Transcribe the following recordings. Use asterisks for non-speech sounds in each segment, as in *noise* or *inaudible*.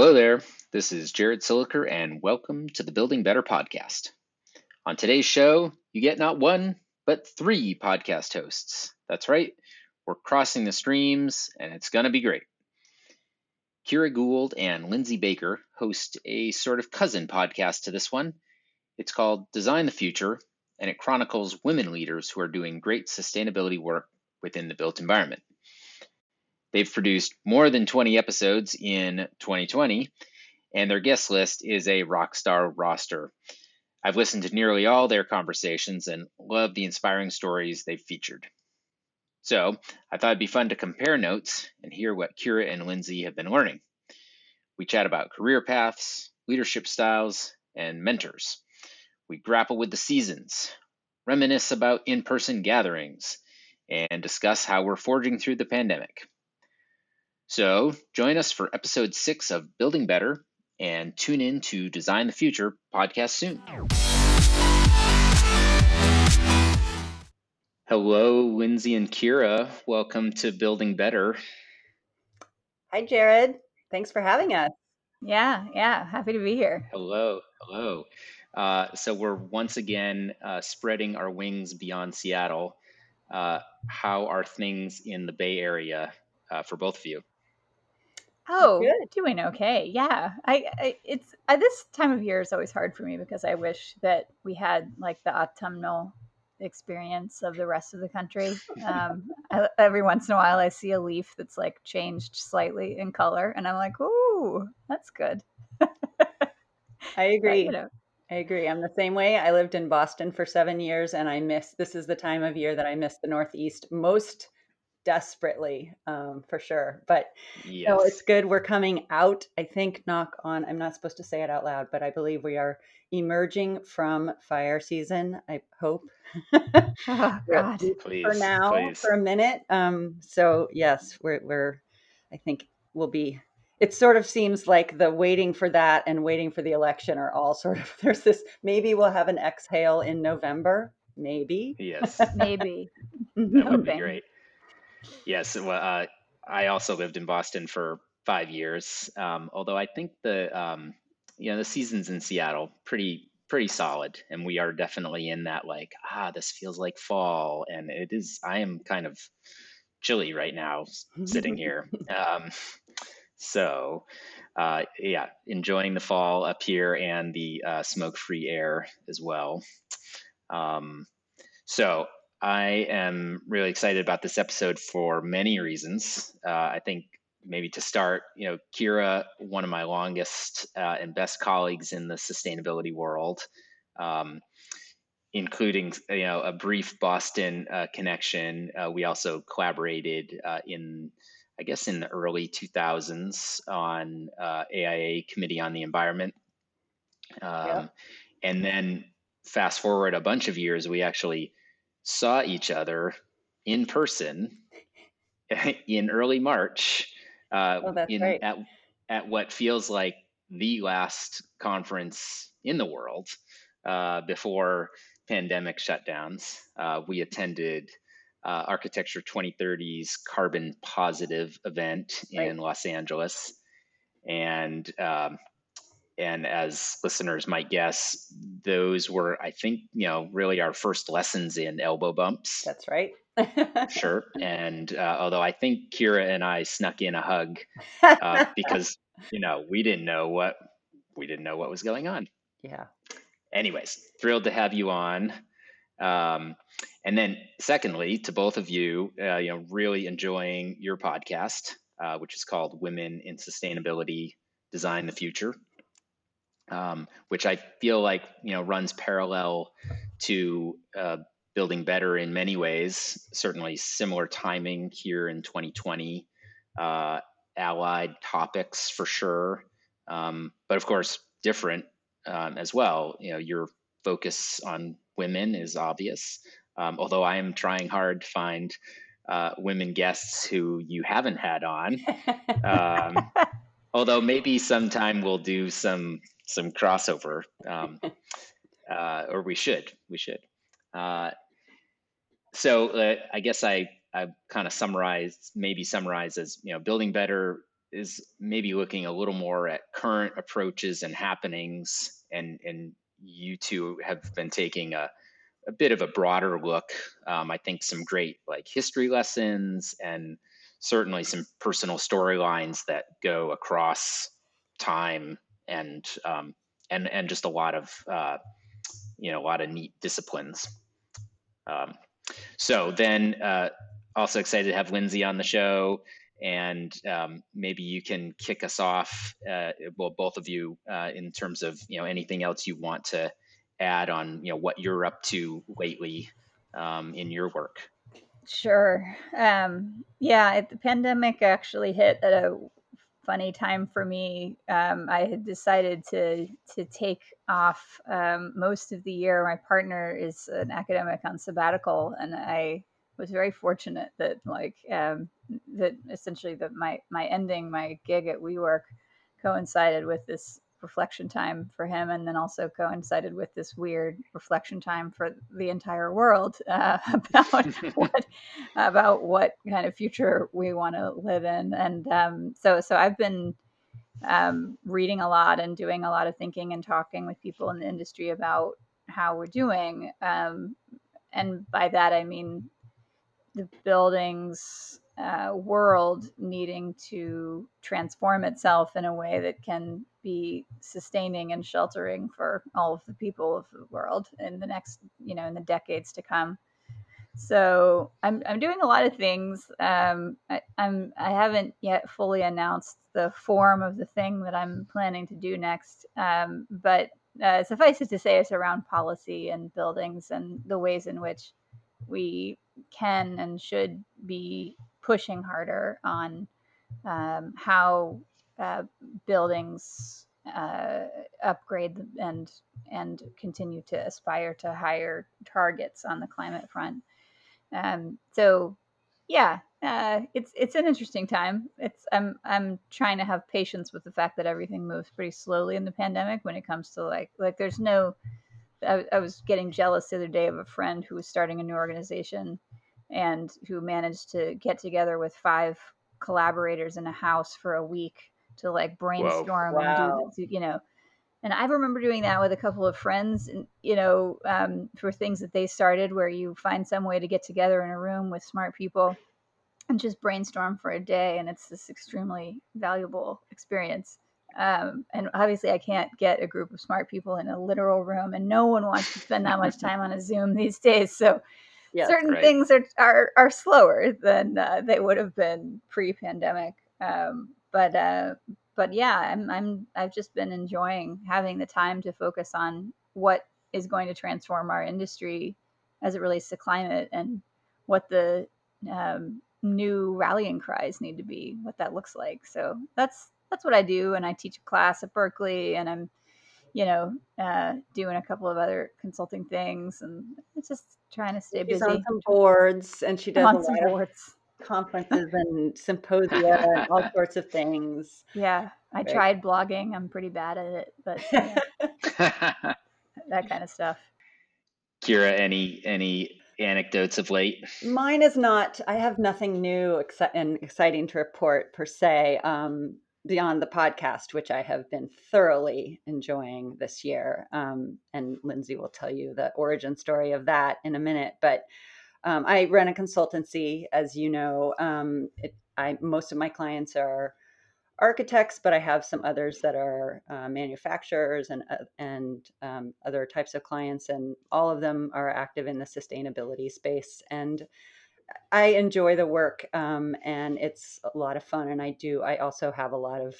Hello there. This is Jared Siliker, and welcome to the Building Better podcast. On today's show, you get not one, but three podcast hosts. That's right, we're crossing the streams, and it's going to be great. Kira Gould and Lindsay Baker host a sort of cousin podcast to this one. It's called Design the Future, and it chronicles women leaders who are doing great sustainability work within the built environment. They've produced more than 20 episodes in 2020, and their guest list is a rock star roster. I've listened to nearly all their conversations and love the inspiring stories they've featured. So I thought it'd be fun to compare notes and hear what Kira and Lindsay have been learning. We chat about career paths, leadership styles, and mentors. We grapple with the seasons, reminisce about in person gatherings, and discuss how we're forging through the pandemic. So join us for episode six of Building Better and tune in to Design the Future podcast soon. Hello, Lindsay and Kira. Welcome to Building Better. Hi, Jared. Thanks for having us. Yeah, yeah. Happy to be here. Hello, hello. Uh, so we're once again uh, spreading our wings beyond Seattle. Uh, how are things in the Bay Area uh, for both of you? Oh, Good. doing okay. Yeah. I, I it's I, this time of year is always hard for me because I wish that we had like the autumnal experience of the rest of the country. Um, *laughs* I, every once in a while, I see a leaf that's like changed slightly in color, and I'm like, "Ooh, that's good." *laughs* I agree. But, you know, I agree. I'm the same way. I lived in Boston for seven years, and I miss. This is the time of year that I miss the Northeast most desperately um, for sure but yes. so it's good we're coming out i think knock on i'm not supposed to say it out loud but i believe we are emerging from fire season i hope *laughs* oh, God. Please, for now please. for a minute um, so yes we're, we're i think we'll be it sort of seems like the waiting for that and waiting for the election are all sort of *laughs* there's this maybe we'll have an exhale in november maybe yes maybe *laughs* that would be great Yes, well, uh, I also lived in Boston for five years. Um, although I think the um, you know the seasons in Seattle pretty pretty solid, and we are definitely in that like ah this feels like fall, and it is. I am kind of chilly right now sitting *laughs* here. Um, so uh, yeah, enjoying the fall up here and the uh, smoke free air as well. Um, so I am really excited about this episode for many reasons. Uh, I think maybe to start, you know, Kira, one of my longest uh, and best colleagues in the sustainability world, um, including you know a brief Boston uh, connection. Uh, we also collaborated uh, in, I guess, in the early 2000s on AIA uh, Committee on the Environment, um, yeah. and then fast forward a bunch of years, we actually saw each other in person *laughs* in early March. Uh, oh, that's in, right. At, at what feels like the last conference in the world uh, before pandemic shutdowns. Uh, we attended uh, Architecture 2030's Carbon Positive event in. Los Angeles. And um, and as listeners might guess, those were, I think, you know, really our first lessons in elbow bumps. That's right. *laughs* sure. And uh, although I think Kira and I snuck in a hug uh, *laughs* because, you know, we didn't know what we didn't know what was going on. Yeah. Anyways, thrilled to have you on. Um, and then, secondly, to both of you, uh, you know, really enjoying your podcast, uh, which is called Women in Sustainability Design the Future um, which I feel like you know runs parallel to uh, building better in many ways. Certainly, similar timing here in 2020, uh, allied topics for sure, um, but of course different um, as well. You know, your focus on women is obvious, um, although I am trying hard to find uh, women guests who you haven't had on. *laughs* Um, although maybe sometime we'll do some some crossover, um, *laughs* uh, or we should, we should. Uh, so uh, I guess I I kind of summarize, maybe summarize as you know, building better is maybe looking a little more at current approaches and happenings, and and you two have been taking a a bit of a broader look. Um, I think some great like history lessons and certainly some personal storylines that go across time and um, and and just a lot of uh, you know a lot of neat disciplines. Um, so then uh, also excited to have Lindsay on the show and um, maybe you can kick us off uh, well both of you uh, in terms of you know anything else you want to add on you know what you're up to lately um, in your work sure um, yeah the pandemic actually hit at a funny time for me. Um, i had decided to to take off um, most of the year. My partner is an academic on sabbatical and i was very fortunate that like um, that essentially that my my ending my gig at WeWork coincided with this reflection time for him and then also coincided with this weird reflection time for the entire world *laughs* uh, *laughs* about *laughs* what about what kind of future we want to live in. And um, so so I've been um, reading a lot and doing a lot of thinking and talking with people in the industry about how we're doing um, and by that I mean the building's uh, world needing to transform itself in a way that can be sustaining and sheltering for all of the people of the world in the next, you know, in the decades to come. So I'm I'm doing a lot of things. Um, I, I'm I haven't yet fully announced the form of the thing that I'm planning to do next. Um, but uh, suffice it to say, it's around policy and buildings and the ways in which we can and should be pushing harder on um, how uh, buildings uh, upgrade and and continue to aspire to higher targets on the climate front. Um, so, yeah, uh, it's it's an interesting time. It's I'm I'm trying to have patience with the fact that everything moves pretty slowly in the pandemic when it comes to like like there's no. I, I was getting jealous the other day of a friend who was starting a new organization and who managed to get together with five collaborators in a house for a week to like brainstorm wow. and do, you know and i remember doing that with a couple of friends and you know um, for things that they started where you find some way to get together in a room with smart people and just brainstorm for a day and it's this extremely valuable experience um, and obviously i can't get a group of smart people in a literal room and no one wants to spend that much time on a zoom *laughs* these days so yes, certain right. things are, are are slower than uh, they would have been pre-pandemic. Um, but uh, but yeah, I'm I'm I've just been enjoying having the time to focus on what is going to transform our industry as it relates to climate and what the um, new rallying cries need to be, what that looks like. So that's that's what I do, and I teach a class at Berkeley, and I'm you know, uh, doing a couple of other consulting things, and just trying to stay She's busy. on some boards, and she does a lot boards. Of conferences and symposia and all *laughs* sorts of things. Yeah, I right. tried blogging. I'm pretty bad at it, but yeah. *laughs* that kind of stuff. Kira, any any anecdotes of late? Mine is not. I have nothing new except and exciting to report per se. Um, beyond the podcast, which I have been thoroughly enjoying this year. Um, and Lindsay will tell you the origin story of that in a minute. But um, I run a consultancy, as you know. Um, it, I most of my clients are architects, but I have some others that are uh, manufacturers and uh, and um, other types of clients, and all of them are active in the sustainability space. And I enjoy the work, um, and it's a lot of fun. And I do. I also have a lot of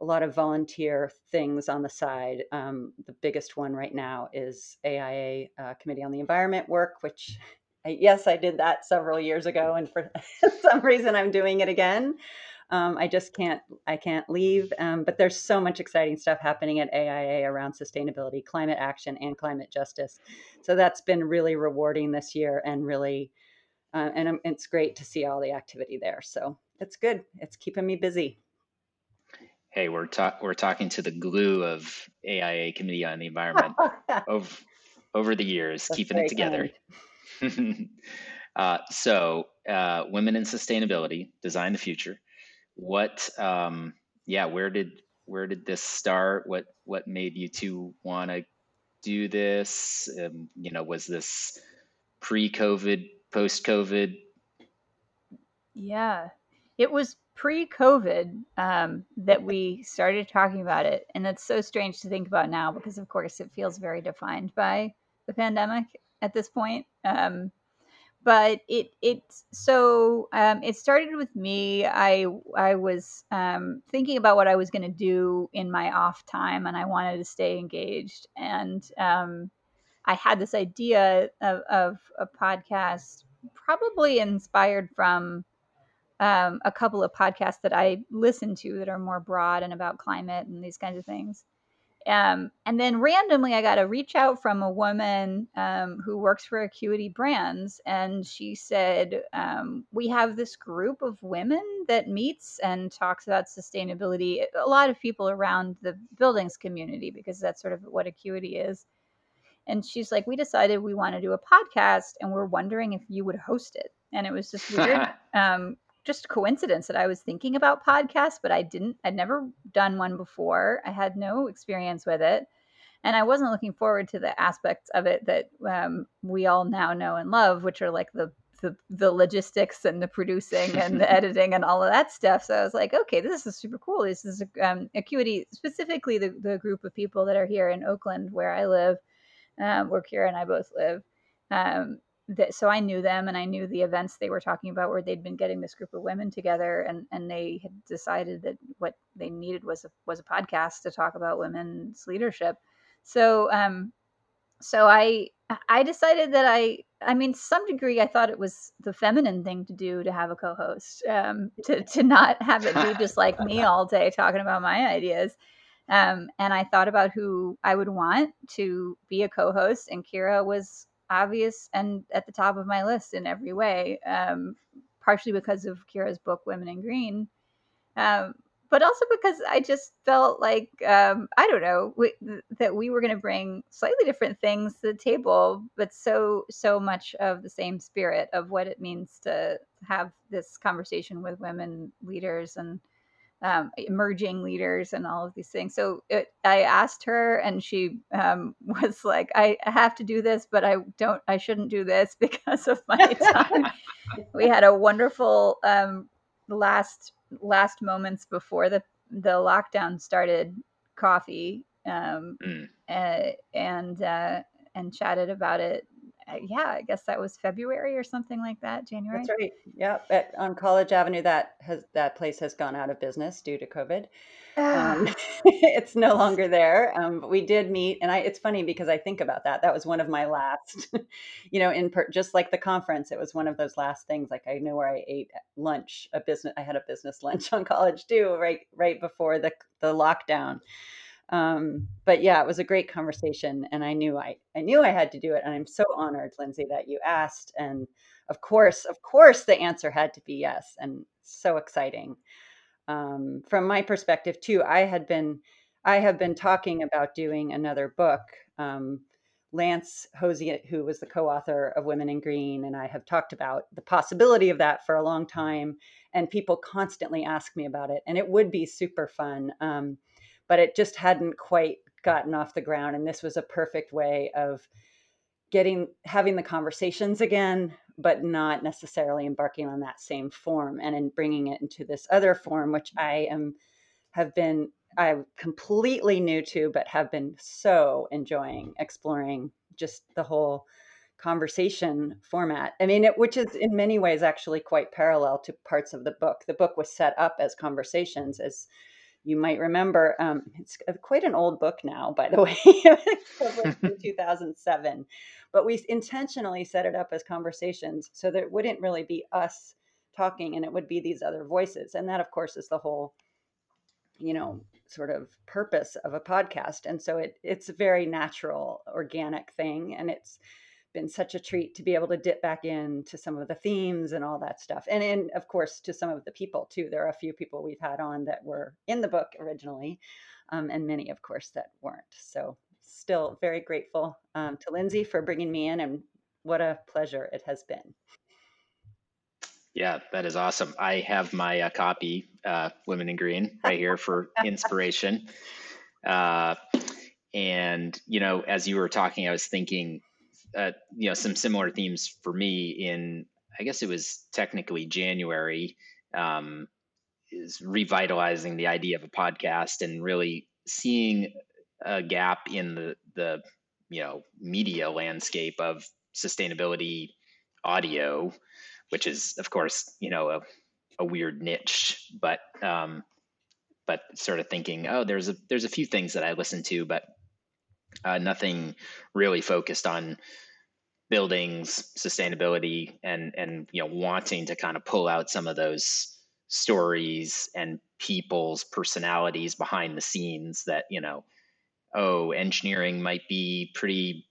a lot of volunteer things on the side. Um, the biggest one right now is AIA uh, Committee on the Environment work, which yes, I did that several years ago, and *laughs* for some reason I'm doing it again. Um, I just can't I can't leave. Um, but there's so much exciting stuff happening at AIA around sustainability, climate action, and climate justice. So that's been really rewarding this year and really uh, and it's great to see all the activity there. So it's good. It's keeping me busy. Hey, we're talk we're talking to the glue of AIA Committee on the Environment *laughs* over over the years, That's keeping it together. *laughs* uh, so, uh, women in sustainability, design the future. what, um, yeah, where did where did this start? What what made you two want to do this? Um, you know, was this pre-COVID, post-COVID? Yeah, it was pre-COVID um, that we started talking about it, and it's so strange to think about now because, of course, it feels very defined by the pandemic at this point. Um, but it it so um, it started with me. I I was um, thinking about what I was going to do in my off time, and I wanted to stay engaged. And um, I had this idea of, of a podcast, probably inspired from um, a couple of podcasts that I listen to that are more broad and about climate and these kinds of things. Um, and then randomly, I got a reach out from a woman um, who works for Acuity Brands, and she said, um, "We have this group of women that meets and talks about sustainability. A lot of people around the buildings community, because that's sort of what Acuity is." And she's like, "We decided we want to do a podcast, and we're wondering if you would host it." And it was just weird. *laughs* just coincidence that I was thinking about podcasts, but I didn't. I'd never done one before. I had no experience with it, and I wasn't looking forward to the aspects of it that um, we all now know and love, which are like the the, the logistics and the producing and the *laughs* editing and all of that stuff. So I was like, okay, this is super cool. This is um, Acuity, specifically the, the group of people that are here in Oakland, where I live, um, where Kira and I both live. Um, that so I knew them and I knew the events they were talking about where they'd been getting this group of women together and and they had decided that what they needed was a, was a podcast to talk about women's leadership. So um so I I decided that I I mean some degree I thought it was the feminine thing to do to have a co-host um to to not have it be just like me all day talking about my ideas. Um, and I thought about who I would want to be a co-host, and Kira was obvious and at the top of my list in every way, um, partially because of Kira's book, Women in Green. Um, but also because I just felt like um, I don't know we, that we were going to bring slightly different things to the table, but so so much of the same spirit of what it means to have this conversation with women leaders and um, emerging leaders and all of these things. So it, I asked her, and she um, *laughs* was like, "I have to do this, but I don't. I shouldn't do this *laughs* because of my time." *laughs* we had a wonderful um, last last moments before the the lockdown started. Coffee um, mm. uh, and uh, and chatted about it yeah, I guess that was February or something like that, January. That's right. Yeah, at, on College Avenue, that has that place has gone out of business due to COVID. Um, *laughs* it's no longer there. Um, but we did meet, and I. It's funny because I think about that. That was one of my last, *laughs* you know, in per, just like the conference. It was one of those last things. Like I know where I ate lunch, a business. I had a business *laughs* lunch on college too, right, right before the the lockdown um, but yeah, it was a great conversation, and I knew I I knew I had to do it, and I'm so honored, Lindsay, that you asked. And of course, of course, the answer had to be yes, and so exciting. Um, from my perspective too, I had been I have been talking about doing another book. Um, Lance Hosey, who was the co-author of Women in Green, and I have talked about the possibility of that for a long time, and people constantly ask me about it, and it would be super fun. Um, but it just hadn't quite gotten off the ground. And this was a perfect way of getting having the conversations again but not necessarily embarking on that same form and in bringing it into this other form which mm-hmm. i am have been i'm completely new to but have been so enjoying exploring just the whole conversation format i mean it, which is in many ways actually quite parallel to parts of the book the book was set up as conversations as you might remember um, it's quite an old book now, by the *laughs* way, published in *laughs* 2007. But we intentionally set it up as conversations so that it wouldn't really be us talking and it would be these other voices. And that, of course, is the whole, you know, sort of purpose of a podcast. And so it it's a very natural, organic thing. And it's been such a treat to be able to dip back into some of the themes and all that stuff. And in, of course, to some of the people too. There are a few people we've had on that were in the book originally, um, and many, of course, that weren't. So, still very grateful um, to Lindsay for bringing me in, and what a pleasure it has been. Yeah, that is awesome. I have my uh, copy, uh, Women in Green, right here for inspiration. *laughs* Uh, and you know, as you were talking, I was thinking, uh, you know, some similar themes for me. In I guess it was technically January, um, is revitalizing the idea of a podcast and really seeing a gap in the the you know media landscape of sustainability audio which is of course you know a, a weird niche but um but sort of thinking oh there's a there's a few things that i listen to but uh, nothing really focused on buildings sustainability and and you know wanting to kind of pull out some of those stories and people's personalities behind the scenes that you know oh engineering might be pretty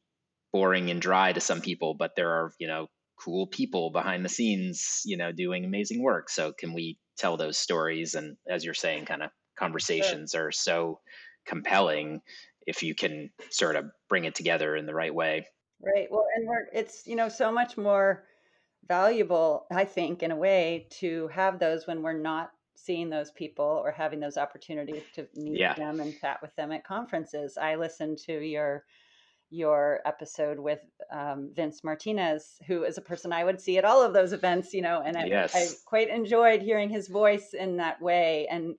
boring and dry to some people but there are you know cool people behind the scenes, you know, doing amazing work. So can we tell those stories? And as you're saying, kind of conversations sure. are so compelling if you can sort of bring it together in the right way. Right. Well, and we're, it's, you know, so much more valuable, I think, in a way to have those when we're not seeing those people or having those opportunities to meet yeah. them and chat with them at conferences. I listened to your your episode with um, Vince Martinez, who is a person I would see at all of those events, you know, and I, yes. I quite enjoyed hearing his voice in that way. And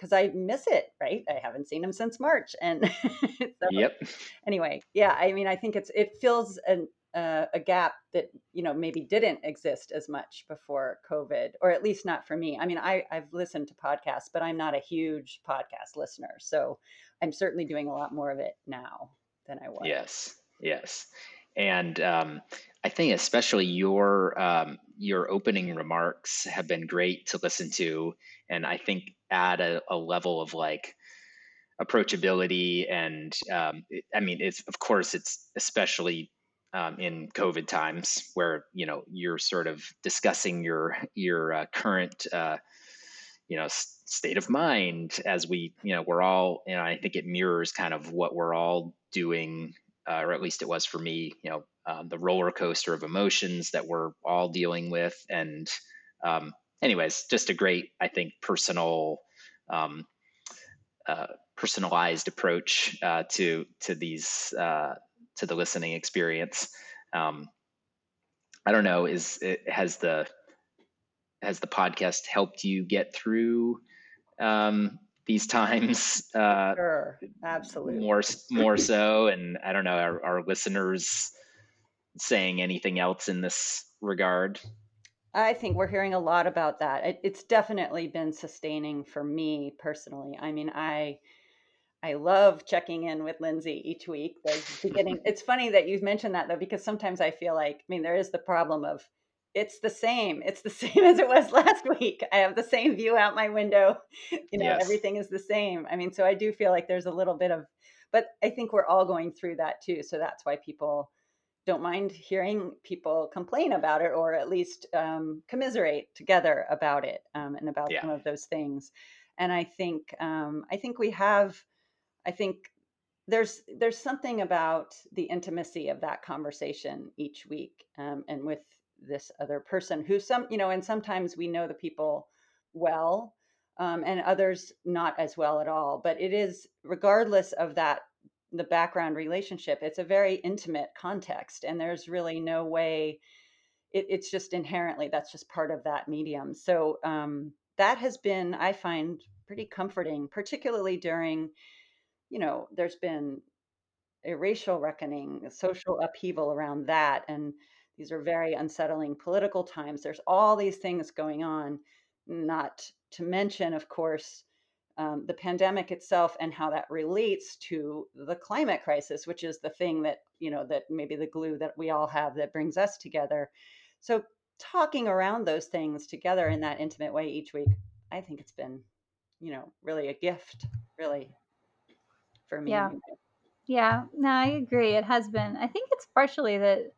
because I miss it, right? I haven't seen him since March. And *laughs* so, yep. Anyway, yeah, I mean, I think it's, it fills an, uh, a gap that, you know, maybe didn't exist as much before COVID, or at least not for me. I mean, I, I've listened to podcasts, but I'm not a huge podcast listener. So I'm certainly doing a lot more of it now than I was. Yes, yes, and um, I think especially your um, your opening remarks have been great to listen to, and I think add a, a level of like approachability and um, I mean it's of course it's especially um, in COVID times where you know you're sort of discussing your your uh, current uh, you know state of mind as we you know we're all you know I think it mirrors kind of what we're all doing, uh, or at least it was for me, you know, um, the roller coaster of emotions that we're all dealing with. And, um, anyways, just a great, I think, personal, um, uh, personalized approach uh, to to these uh, to the listening experience. Um, I don't know. Is it, has the has the podcast helped you get through um, these times uh, sure absolutely more more so and i don't know our, our listeners saying anything else in this regard i think we're hearing a lot about that it, it's definitely been sustaining for me personally i mean i I love checking in with Lindsay each week. Beginning. *laughs* it's funny that you mentioned that though, because sometimes I feel like, I mean, there is the problem of it's the same. It's the same *laughs* as it was last week. I have the same view out my window. You know, yes. everything is the same. I mean, so I do feel like there's a little bit of, but I think we're all going through that too. So that's why people don't mind hearing people complain about it or at least um, commiserate together about it um, and about yeah. some of those things. And I think um, I think we have, I think there's there's something about the intimacy of that conversation each week um, and with this other person who some you know and sometimes we know the people well um, and others not as well at all but it is regardless of that the background relationship it's a very intimate context and there's really no way it, it's just inherently that's just part of that medium. So um, that has been i find pretty comforting particularly during you know there's been a racial reckoning a social upheaval around that and these are very unsettling political times. There's all these things going on, not to mention, of course, um, the pandemic itself and how that relates to the climate crisis, which is the thing that, you know, that maybe the glue that we all have that brings us together. So, talking around those things together in that intimate way each week, I think it's been, you know, really a gift, really, for me. Yeah. Yeah, no, I agree. It has been. I think it's partially that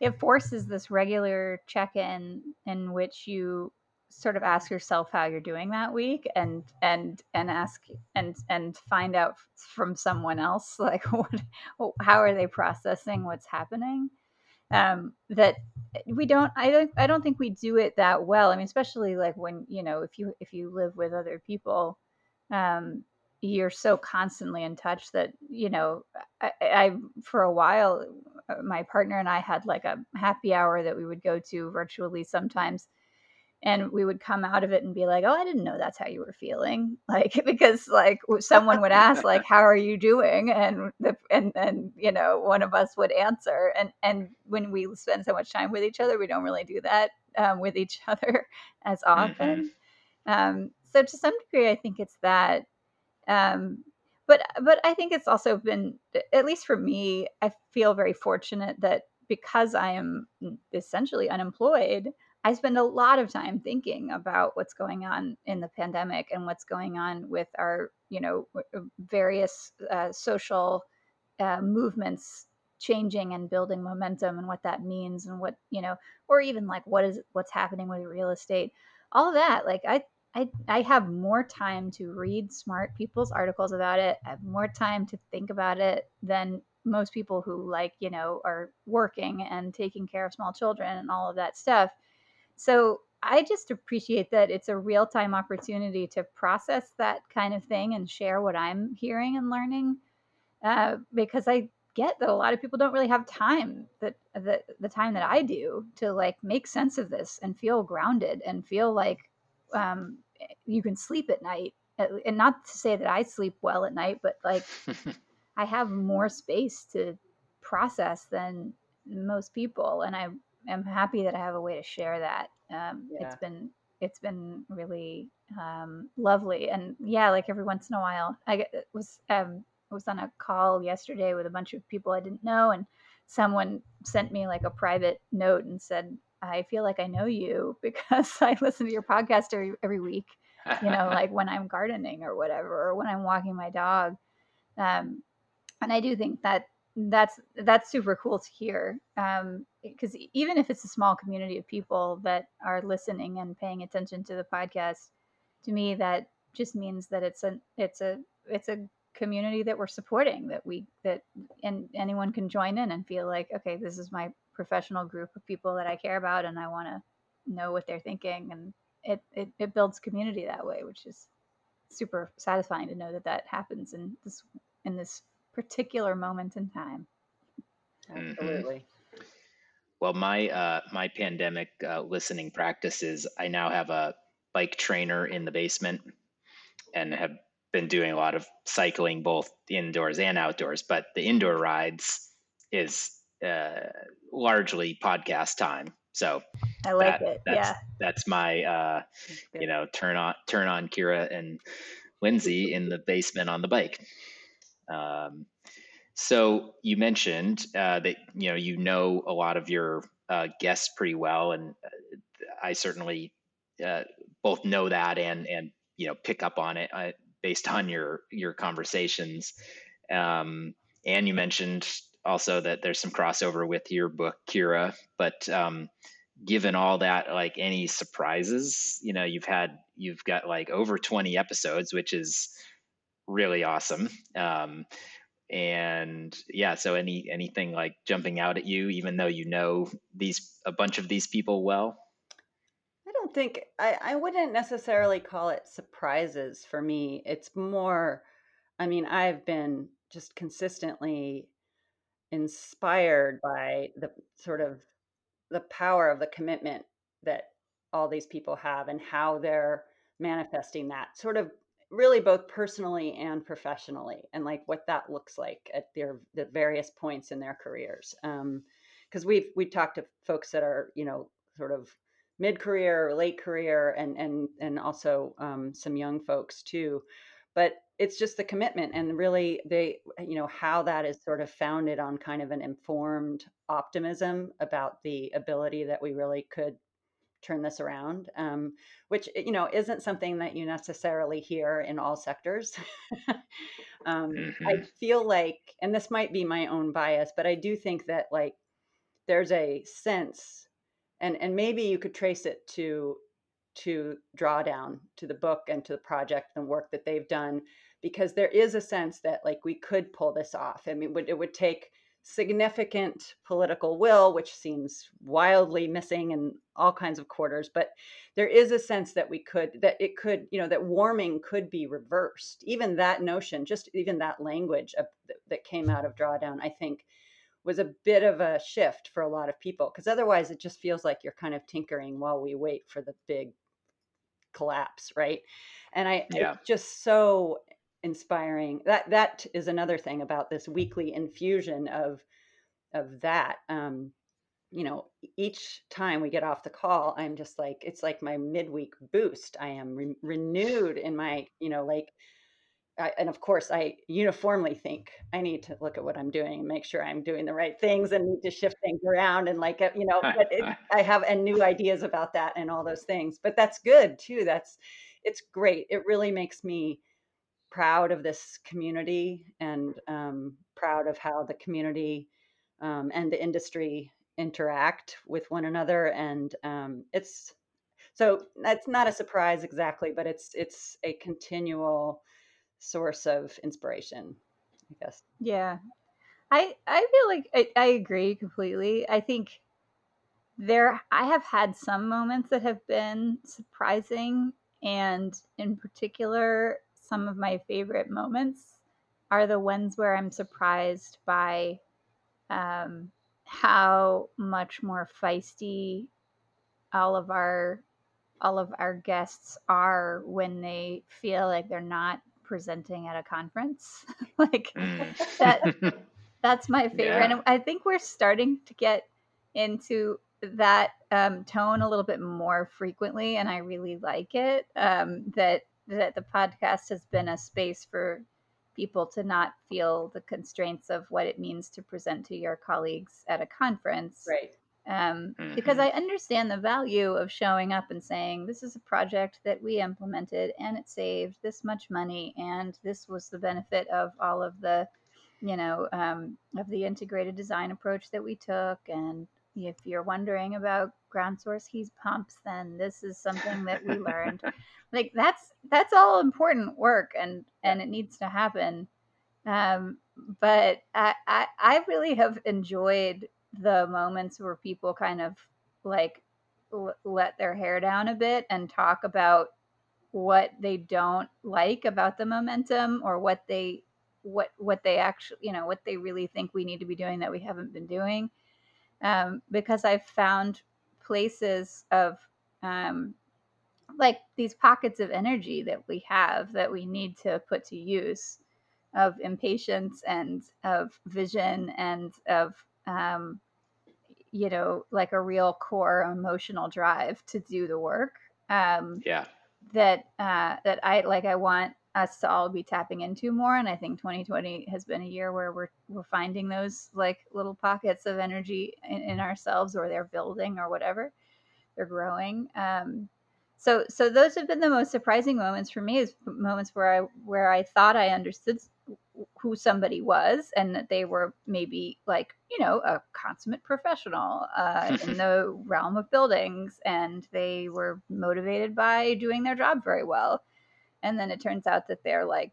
it forces this regular check-in in which you sort of ask yourself how you're doing that week and and and ask and and find out from someone else *laughs* like what how are they processing what's happening? Um, that we don't i don't i don't think we do it that well. I mean especially like when you know if you if you live with other people um you're so constantly in touch that you know I, I for a while my partner and i had like a happy hour that we would go to virtually sometimes and we would come out of it and be like oh i didn't know that's how you were feeling. *laughs* Like because like someone would ask like *laughs* how are you doing? and the and and you know one of us would answer and and when we spend so much time with each other we don't really do that um, with each *laughs* other as often. Mm-hmm. um, so to some degree i think it's that um, but but i think it's also been at least for me i feel very fortunate that because i am essentially unemployed I spend a lot of time thinking about what's going on in the pandemic and what's going on with our, you know, uh, various uh, social uh, movements changing and building momentum and what that means and what you know, or even like what is what's happening with real estate, all of that. Like I, I, I have more time to read smart people's articles about it. I have more time to think about it than most people who like you know are working and taking care of small children and all of that stuff so I just appreciate that it's a real time opportunity to process that kind of thing and share what I'm hearing and learning. Uh, because I get that a lot of people don't really have time that the, the time that I do to like make sense of this and feel grounded and feel like um, you can sleep at night. And not to say that I sleep well at night, but like *laughs* I have more space to process than most people. And I am happy that I have a way to share that. Um, yeah. It's been it's been really um, lovely, and yeah, like every once in a while, I was um, was on a call yesterday with a bunch of people I didn't know, and someone sent me like a private note and said, "I feel like I know you *laughs* because I listen to your podcast every every week." you know, *laughs* like when I'm gardening or whatever, or when I'm walking my dog. Um, and I do think that that's that's super cool to hear because um, even if it's a small community of people that are listening and paying attention to the podcast to me that just means that it's a it's a it's a community that we're supporting that we that and anyone can join in and feel like okay this is my professional group of people that i care about and i want to know what they're thinking and it, it it builds community that way which is super satisfying to know that that happens in this in this particular moment in time. Mm-hmm. Absolutely. Mm-hmm. Well, my uh, my pandemic uh, listening practices, I now have a bike trainer in the basement, and have been doing a lot of cycling both indoors and outdoors. But the indoor rides is uh, largely podcast time. So I like that, it. That's, yeah, that's my uh, you know turn on turn on Kira and Lindsay in the basement on the bike. Um, so you mentioned uh, that you know you know a lot of your uh, guests pretty well, and uh, I certainly uh, both know that and and you know pick up on it uh, based on your your conversations. Um, and you mentioned also that there's some crossover with your book, Kira. But um, given all that, like any surprises, you know, you've had you've got like over 20 episodes, which is really awesome. Um, and yeah, so any anything like jumping out at you, even though you know these a bunch of these people well. I don't think I, I wouldn't necessarily call it surprises for me. It's more, I mean, I've been just consistently inspired by the sort of the power of the commitment that all these people have and how they're manifesting that sort of really both personally and professionally and like what that looks like at their the various points in their careers um because we've we talked to folks that are you know sort of mid-career late career and and and also um, some young folks too but it's just the commitment and really they you know how that is sort of founded on kind of an informed optimism about the ability that we really could turn this around, um, which you know isn't something that you necessarily hear in all sectors. *laughs* um, mm-hmm. I feel like, and this might be my own bias, but I do think that like there's a sense, and and maybe you could trace it to to drawdown to the book and to the project and work that they've done because there is a sense that like we could pull this off. I mean, it would, it would take significant political will, which seems wildly missing in all kinds of quarters. But there is a sense that we could, that it could, you know, that warming could be reversed. Even that notion, just even that language of, that came out of drawdown, I think was a bit of a shift for a lot of people because otherwise it just feels like you're kind of tinkering while we wait for the big collapse, right? And I, yeah. I just so inspiring. That that is another thing about this weekly infusion of of that. Um, you know, each time we get off the call, I'm just like it's like my midweek boost. I am re- renewed in my, you know, like I, and of course, I uniformly think I need to look at what I'm doing and make sure I'm doing the right things and need to shift things around and like you know. But it, I have and new ideas about that and all those things. But that's good too. That's it's great. It really makes me proud of this community and um, proud of how the community um, and the industry interact with one another. And um, it's so that's not a surprise exactly, but it's it's a continual source of inspiration, I guess. Yeah. I I feel like I, I agree completely. I think there I have had some moments that have been surprising and in particular some of my favorite moments are the ones where I'm surprised by um, how much more feisty all of our all of our guests are when they feel like they're not presenting at a conference. *laughs* like mm. that *laughs* that's my favorite. Yeah. And I think we're starting to get into that um, tone a little bit more frequently, and I really like it. Um, that that the podcast has been a space for people to not feel the constraints of what it means to present to your colleagues at a conference. Right um, mm-hmm. because I understand the value of showing up and saying, This is a project that we implemented and it saved this much money, and this was the benefit of all of the, you know, um, of the integrated design approach that we took. And if you're wondering about ground source heat pumps, then this is something that we learned. *laughs* like that's that's all important work, and and it needs to happen. Um, but I, I I really have enjoyed the moments where people kind of like l- let their hair down a bit and talk about what they don't like about the momentum or what they what what they actually you know what they really think we need to be doing that we haven't been doing. Um, because i've found places of um, like these pockets of energy that we have that we need to put to use of impatience and of vision and of um, you know, like a real core emotional drive to do the work. Um, yeah. That uh, that I like. I want us to all be tapping into more, and I think 2020 has been a year where we're we're finding those like little pockets of energy in, in ourselves, or they're building, or whatever, they're growing. Um, so so those have been the most surprising moments for me is moments where i where i thought i understood who somebody was and that they were maybe like you know a consummate professional uh, in *laughs* the realm of buildings and they were motivated by doing their job very well and then it turns out that they're like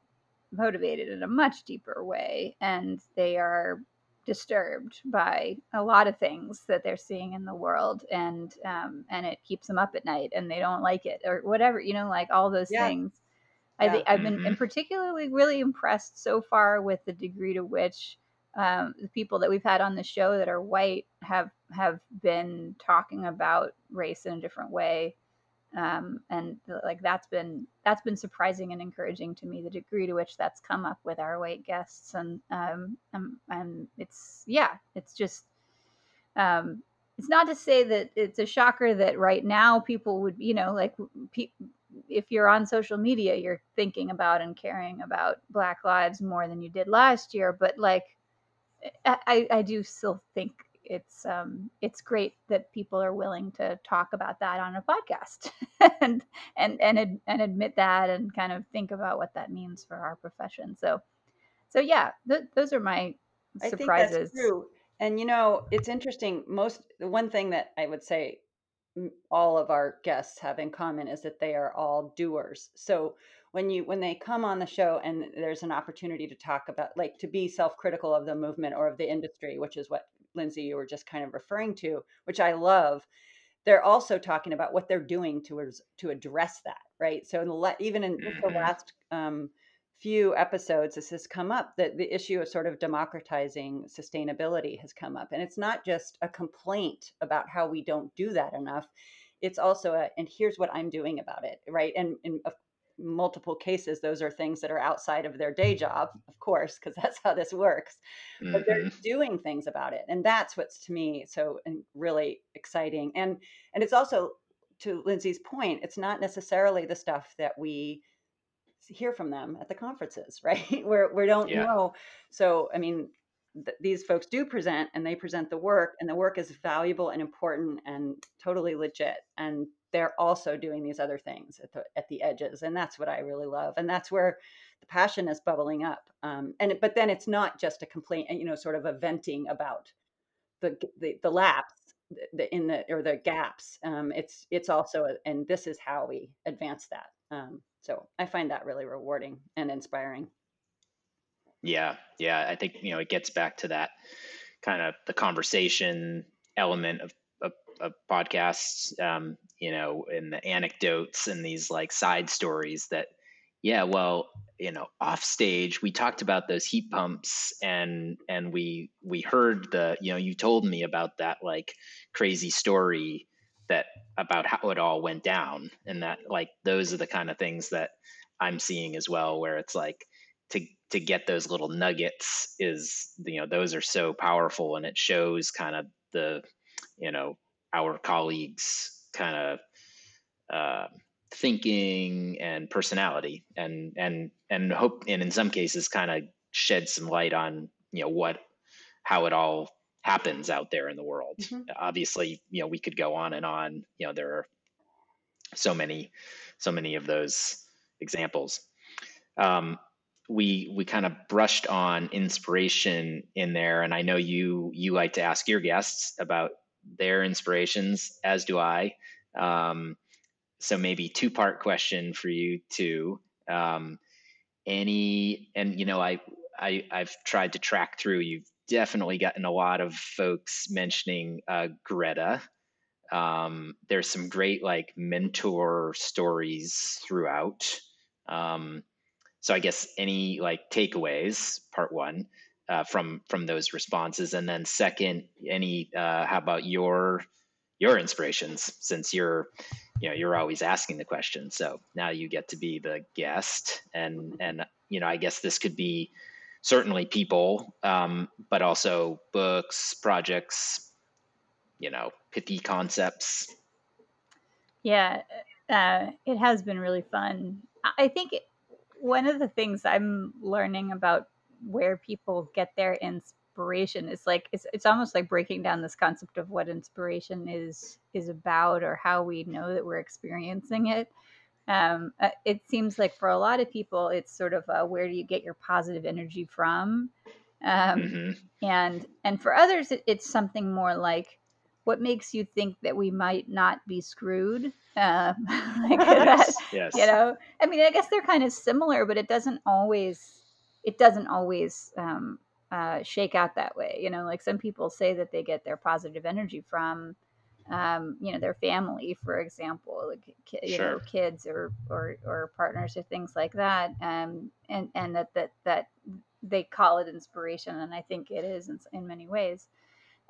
motivated in a much deeper way and they are disturbed by a lot of things that they're seeing in the world and um, and it keeps them up at night and they don't like it or whatever you know like all those yeah. things. I think i've been mm-hmm. particularly really impressed so far with the degree to which um, the people that we've had on the show that are white have have been talking about race in a different way um, and like that's been that's been surprising and encouraging to me the degree to which that's come up with our white guests and um, um and it's yeah it's just um it's not to say that it's a shocker that right now people would you know like pe- if you're on social media you're thinking about and caring about black lives more than you did last year but like I, I do still think it's um, it's great that people are willing to talk about that on a podcast *laughs* and and and and admit that and kind of think about what that means for our profession. So so yeah, th- those are my surprises. I think that's true. And you know, it's interesting. Most the one thing that I would say all of our guests have in common is that they are all doers. So when you when they come on the show and there's an opportunity to talk about like to be self-critical of the movement or of the industry which is what lindsay you were just kind of referring to which i love they're also talking about what they're doing to to address that right so in the, even in mm-hmm. the last um, few episodes this has come up that the issue of sort of democratizing sustainability has come up and it's not just a complaint about how we don't do that enough it's also a and here's what i'm doing about it right and in multiple cases those are things that are outside of their day job of course because *laughs* that's how this works mm-hmm. but they're mm-hmm. doing things about it and that's what's to me so really exciting and and it's also to lindsay's point it's not necessarily the stuff that we hear from them at the conferences, *laughs* right? Where we don't yeah. know. So, I mean, th- these folks do present and they present the work, and the work is valuable and important and totally legit. And they're also doing these other things at the at the edges, and that's what I really love. And that's where the passion is bubbling up. Um, and but then it's not just a complaint, you know, sort of a venting about the the, the lapse the, in the or the gaps. Um, it's it's also a, and this is how we advance that. Um, so I find that really rewarding and inspiring. Yeah, yeah. I think you know it gets back to that kind of the conversation element of of, of podcasts. Um, you know, and the anecdotes and these like side stories that. Yeah, well, you know, off stage we talked about those heat pumps and and we we heard the you know you told me about that like crazy story that about how it all went down and that like those are the kind of things that i'm seeing as well where it's like to to get those little nuggets is you know those are so powerful and it shows kind of the you know our colleagues kind of uh, thinking and personality and and and hope and in some cases kind of shed some light on you know what how it all happens out there in the world. Mm-hmm. Obviously, you know, we could go on and on. You know, there are so many, so many of those examples. Um, we we kind of brushed on inspiration in there, and I know you you like to ask your guests about their inspirations, as do I. Um, so maybe two part question for you too. Um, any and you know I I I've tried to track through. You've definitely gotten a lot of folks mentioning uh, Greta. Um, there's some great like mentor stories throughout. Um, so I guess any like takeaways, part one, uh, from from those responses, and then second, any uh, how about your your inspirations since you're you know you're always asking the question so now you get to be the guest and and you know i guess this could be certainly people, um, but also books, projects, you know, pithy concepts. Yeah, uh, it has been really fun. I think one of the things I'm learning about where people get their inspiration is like it's, it's almost like breaking down this concept of what inspiration is is about or how we know that we're experiencing it um, uh, it seems like for a lot of people, it's sort of uh, where do you get your positive energy from? Um, mm-hmm. And and for others, it, it's something more like what makes you think that we might not be screwed. Uh, *laughs* like *laughs* that, yes. You know, I mean, I guess they're kind of similar, but it doesn't always it doesn't always um, uh, shake out that way. You know, like some people say that they get their positive energy from um, you know their family for example like you sure. know kids or, or or partners or things like that um, and and that that that they call it inspiration and i think it is in, in many ways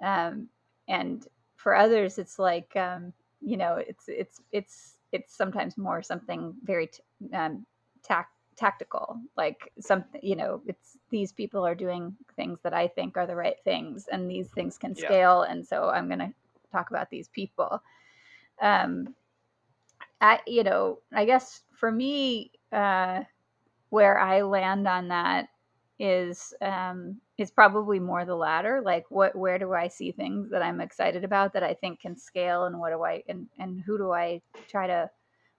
um, and for others it's like um, you know it's it's it's it's sometimes more something very t- um, tac- tactical like something you know it's these people are doing things that i think are the right things and these things can scale yeah. and so i'm going to talk about these people. Um, I, you know, I guess for me, uh, where I land on that is um, is probably more the latter. Like, what, where do I see things that I'm excited about that I think can scale, and what do I, and and who do I try to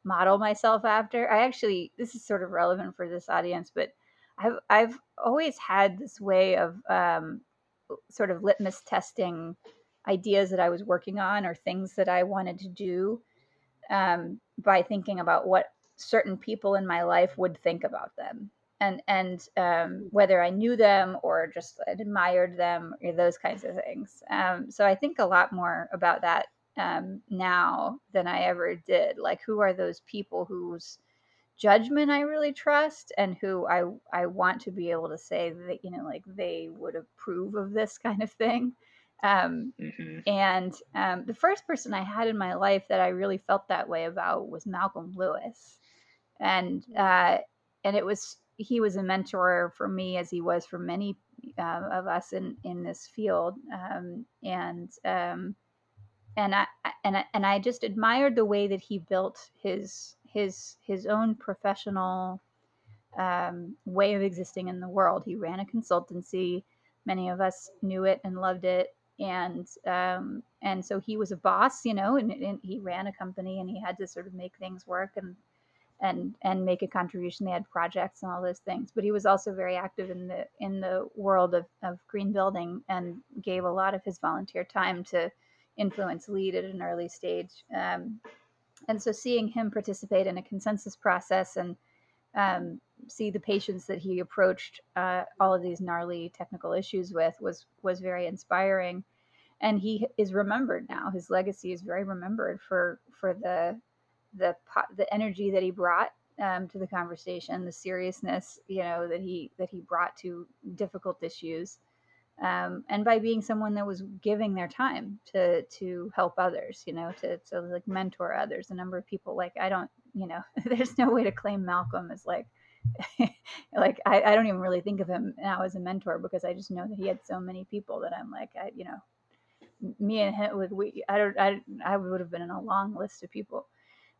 model myself after? I actually, this is sort of relevant for this audience, but I've I've always had this way of um, sort of litmus testing ideas that I was working on or things that I wanted to do um, by thinking about what certain people in my life would think about them and and um, whether I knew them or just admired them or those kinds of things. Um, so I think a lot more about that um, now than I ever did. Like, who are those people whose judgment I really trust, and who I I want to be able to say that you know, like they would approve of this *laughs* kind of thing. Um, mm-hmm. And um, the first person I had in my life that I really felt that way about was Malcolm Lewis, and uh, and it was he was a mentor for me as he was for many uh, of us in in this field um, and um, and I and I, and I just admired the way that he built his his his own professional um, way of existing in the world. He ran a consultancy. Many of us knew it and loved it, and um, and so he was a boss, you know, and, and he ran a company and he had to sort of make things work and and and make a contribution. They had projects and all those things. But he was also very active in the in the world of, of green building and gave a lot of his volunteer time to influence LEED at an early stage. Um, and so seeing him participate in a consensus process and um, see the patience that he approached uh, all of these gnarly technical issues with was was very inspiring. And he is remembered now. His legacy is very remembered for for the the the energy that he brought um, to the conversation, the seriousness you know that he that he brought to difficult issues, um, and by being someone that was giving their time to to help others, you know, to to like mentor others. A number of people like I don't, you know, *laughs* there's no way to claim Malcolm as like. *laughs* like I, I don't even really think of him now as a mentor because I just know that he had so many people that I'm like I, you know me and him like we I don't I, I would have been in a long list of people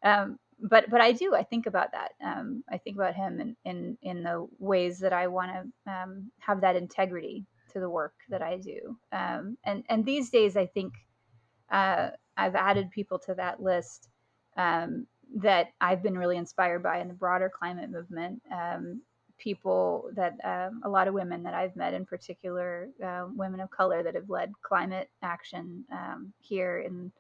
um, but but I do I think about that. Um, I think about him in in, in the ways that I want to um, have that integrity to the work that I do. Um, and and these days I think uh, I've added people to that list um, that I've been really inspired by in the broader climate movement. Um, people that a lot of women that I've met, in particular, uh, women of color that have led climate action here in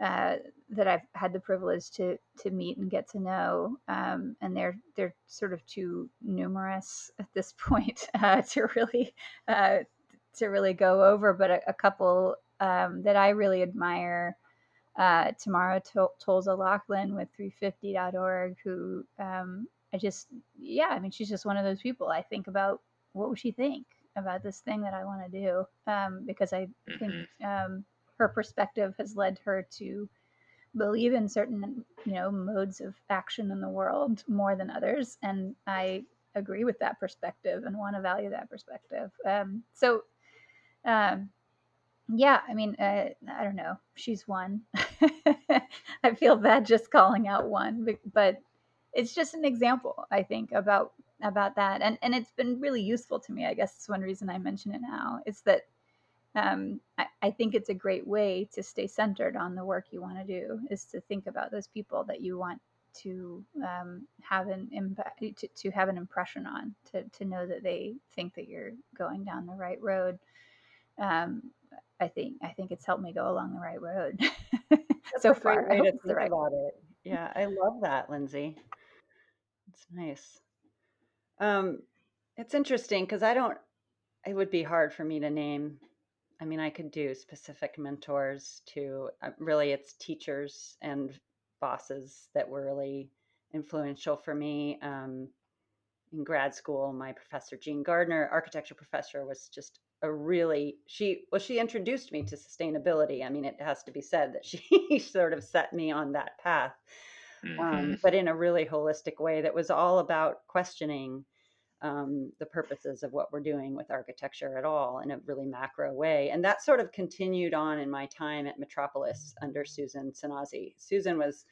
uh, that I've had the privilege to to meet and get to know, um, and they're they're sort of too numerous at this *laughs* point uh, to really uh, to really go over. But a, a couple um, that I really admire. Uh, Tamara to- Toles O'Laughlin with 350.org, who um, I just, yeah, I mean, she's just one of those people. I think about what would she think about this thing that I want to do um, because I mm-hmm. think um, her perspective has led her to believe in certain you know modes of action in the world more than others and i agree with that perspective and want to value that perspective um, so um, yeah i mean uh, i don't know she's one. *laughs* I feel bad just calling out one but it's just an example i think about about that and and it's been really useful to me i guess it's one reason i mention it now is that um, I, I, think it's a great way to stay centered on the work you want to do is to think about those people that you want to um, have an impact to, to, have an impression on to, to know that they think that you're going down the right road. Um, I think I think it's helped me go along the right road *laughs* so far. Way to think right. about it. Yeah, I love that, Lindsay. It's nice. Um, it's interesting because I don't. It would be hard for me to name I mean, I could do specific mentors to uh, really it's teachers and bosses that were really influential for me. Um, in grad school, my professor, Jean Gardner, architecture professor, was just a really she well she introduced me to sustainability i mean it has to be said that *laughs* she sort of set me on that path um, mm-hmm. um, but in a really holistic way that was all about questioning um, the purposes of what we're doing with architecture at all in a really macro way. And that sort of continued on in my time at Metropolis under Susan Szenasy. Susan was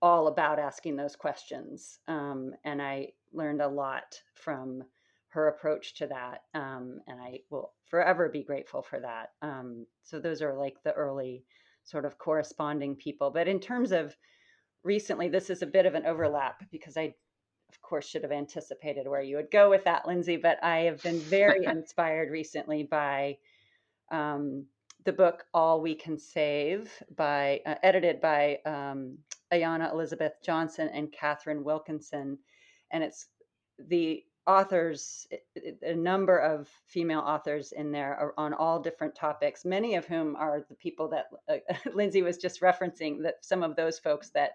all about asking those questions. Um, and I learned a lot from her approach to that. Um, and I will forever be grateful for that. Um, so those are like the early sort of corresponding people. But in terms of recently, this is a bit of an overlap because I of course, should have anticipated where you would go with that, Lindsay. But I have been very *laughs* inspired recently by um, the book All We Can Save by uh, edited by um, Ayana Elizabeth Johnson and Katharine Wilkinson, and it's the authors, a number of female authors in there on all different topics, many of whom are the people that uh, *laughs* Lindsay was just referencing, that some of those folks that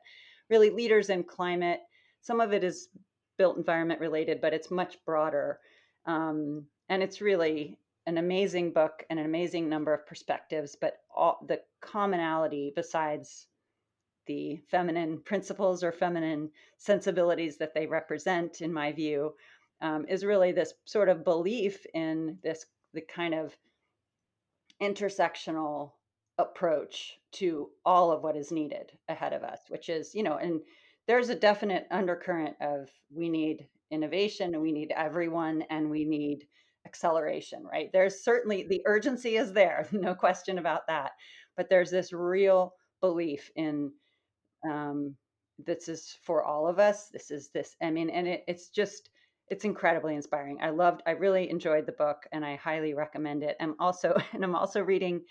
really leaders in climate. Some of it is built environment related, but it's much broader. Um, and it's really an amazing book and an amazing number of perspectives, but all the commonality besides the feminine *laughs* principles or feminine sensibilities that they represent, in my view, um, is really this sort of belief in this the kind of intersectional approach to all of what is needed ahead of us, which is, you know, and there's a definite undercurrent of we need innovation and we need everyone and we need acceleration, right? There's certainly the urgency is there, *laughs* no question about that. But there's this real belief in um, this is for all of us. This is this. I mean, and it, it's just it's incredibly inspiring. I loved. I really enjoyed the book, and I highly recommend it. I'm also *laughs* and I'm also reading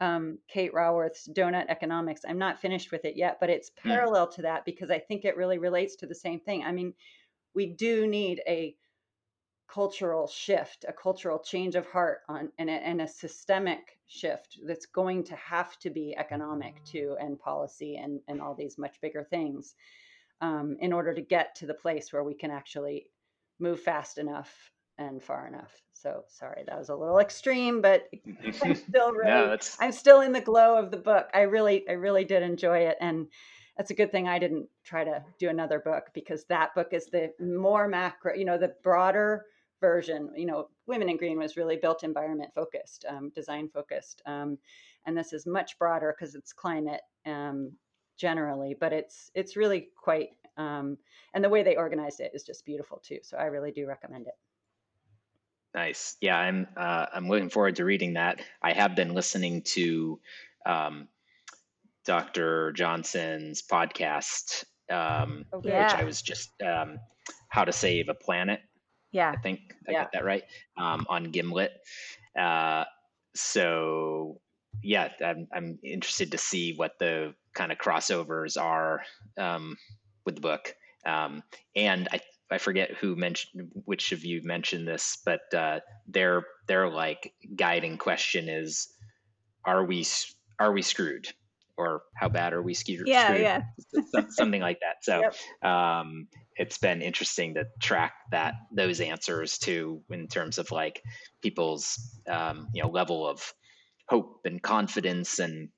um, Kate Raworth's Doughnut Economics. I'm not finished with it yet, but it's hmm. parallel mm. to that because I think it really relates to the same thing. I mean, we do need a cultural shift, a cultural change of heart on and a, and a systemic shift that's going to have to be economic too and policy and, and all these much bigger things um, in order to get to the place where we can actually move fast enough and far enough. So sorry, that was a little extreme, but *laughs* I'm still really, no, I'm still in the glow of the book. I really, I really did enjoy it. And that's a good thing I didn't try to do another book because that book is the more macro, you know, the broader version. You know, Women in Green was really built environment focused, um, design focused, um, and this is much broader because it's climate um, generally, but it's it's really quite. Um, and the way they organized it is just beautiful too. So I really do recommend it. Nice. Yeah, I'm uh, I'm looking forward to reading that. I have been listening to um, Dr. Johnson's podcast, um, oh, yeah. which I was just um, how to save a planet. Yeah, I think I yeah. got that right um, on Gimlet. Uh, so yeah, I'm I'm interested to see what the kind of crossovers are um, with the book. Um, and I I forget who mentioned which of you mentioned this, but uh, their their like guiding question is, are we are we screwed? or how bad are we screwed? Yeah, *laughs* yeah. something like that. So yep. um, it's been interesting to track that those answers too, in terms of like people's um, you know level of hope and confidence and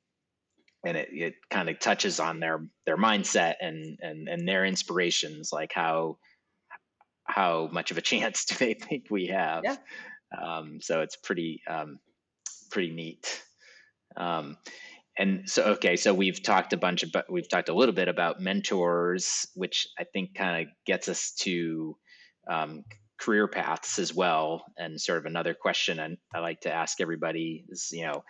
and it, it kind of touches on their their mindset and and and their inspirations like how how much of a *laughs* chance do they think we have? Yeah. um, so it's pretty um, pretty neat. Um, and so okay so we've talked a bunch about we've talked a little bit about mentors which i think kind of gets us to um, career paths as well. And sort of another question I, I like to ask everybody is you know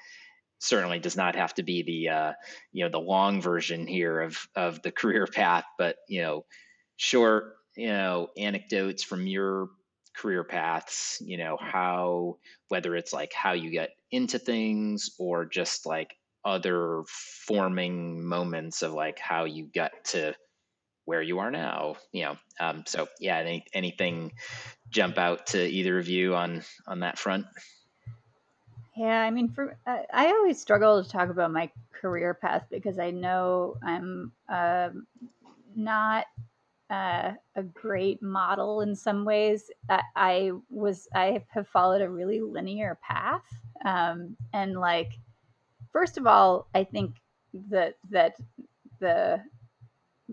certainly does not have to be the uh, you know the long version here of of the career path but you know short you know anecdotes from your career paths you know how whether it's like how you get into things or just like other forming moments of like how you got to where you are now you know um, so yeah any, anything jump out to either of you on on that front yeah i mean for i, I always struggle to talk about my career path because i know i'm uh, not uh, a great model in some ways I, I was i have followed a really linear path um, and like first of all, I think that that the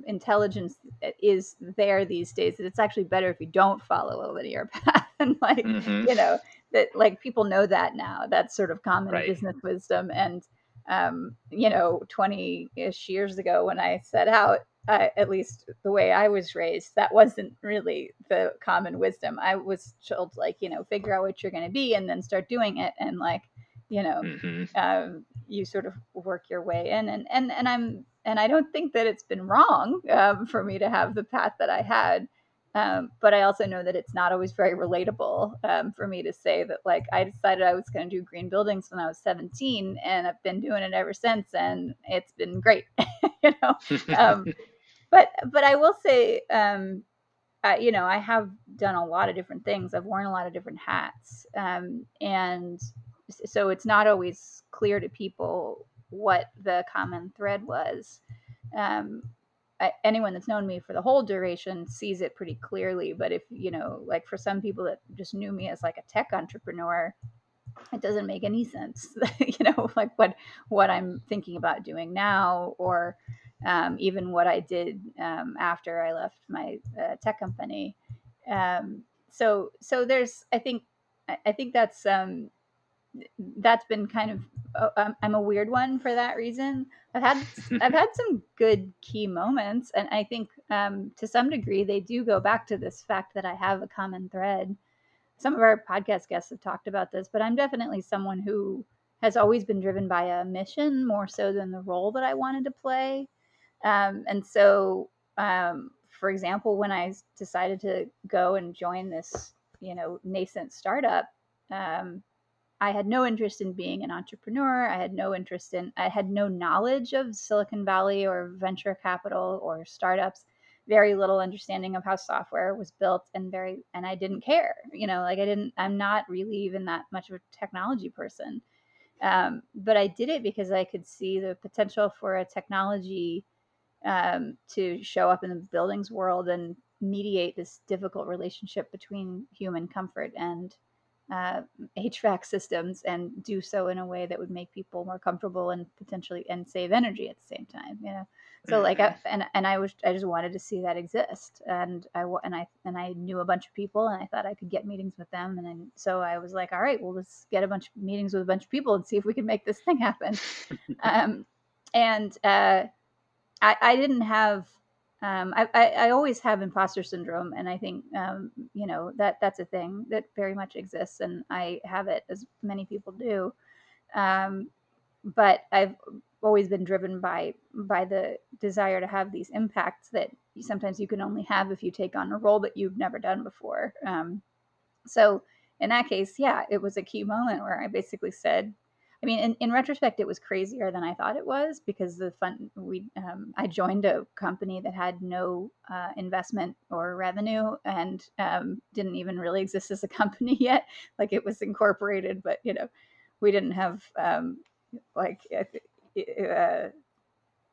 intelligence is there these days that it's actually better if you don't follow a linear *laughs* path and like mm-hmm. you know that like people know that now that's sort of common right. business wisdom and um, you know 20ish years ago when i set out uh, at least the way i was raised that wasn't really the common wisdom i was told like you know figure out what you're going to be and then start doing it and like you know mm-hmm. um, you sort of work your way in and and and i'm and i don't think that it's been wrong um, for me to have the path that i had Um, but I also know that it's not always very relatable um, for me to say that, like, I decided I was going to do green buildings when I was 17, and I've been doing it ever since, and it's been great, *laughs* you know. Um, *laughs* but but I will say, um, uh, you know, I have done a lot of different things. I've worn a lot of different hats, um, and so it's not always clear to people what the common thread was. Um, I, anyone that's known me for the whole duration sees it pretty clearly. But if you know, like for some people that just knew me as like a tech entrepreneur, it doesn't make any sense. *laughs* you know, like what what I'm thinking about doing now, or um, even what I did um, after I left my uh, tech company. Um, so so there's I think I think that's um, that's been kind of uh, I'm a weird one for that reason. I've had I've had some good key moments, and I think um, to some degree they do go back to this fact that I have a common thread. Some of our podcast guests have talked about this, but I'm definitely someone who has always been driven by a mission more so than the role that I wanted to play. Um, and so, um, for example, when I decided to go and join this, you know, nascent startup, um, I had no interest in being an entrepreneur. I had no interest in, I had no knowledge of Silicon Valley or venture capital or startups, very little understanding of how software was built, and very, and I didn't care. You know, like I didn't, I'm not really even that much of a technology person. Um, but I did it because I could see the potential for a technology um, to show up in the buildings world and mediate this difficult relationship between human comfort and uh, HVAC systems and do so in a way that would make people more comfortable and potentially and save energy at the same time. You know, so like I, mm-hmm. and and I was I just wanted to see that exist, and I and I and I knew a bunch of people, and I thought I could get meetings with them, and then, so I was like, all right, well let's get a bunch of meetings with a bunch of people and see if we can make this thing happen. *laughs* um, and uh, I, I didn't have um, I, I, I, always have imposter syndrome, and I think um, you know that that's a thing that very much exists, and I have it as many people do. Um, but I've always been driven by by the desire to have these impacts that sometimes you can only have if you take on a role that you've never done before. Um, so in that case, yeah, it was a key moment where I basically said, I mean, in, in retrospect, it was crazier than I thought it was because the fund we um, I joined a company that had no uh, investment or revenue and um, didn't even really exist as a *laughs* company yet. Like it was incorporated, but you know, we didn't have um, like uh, uh,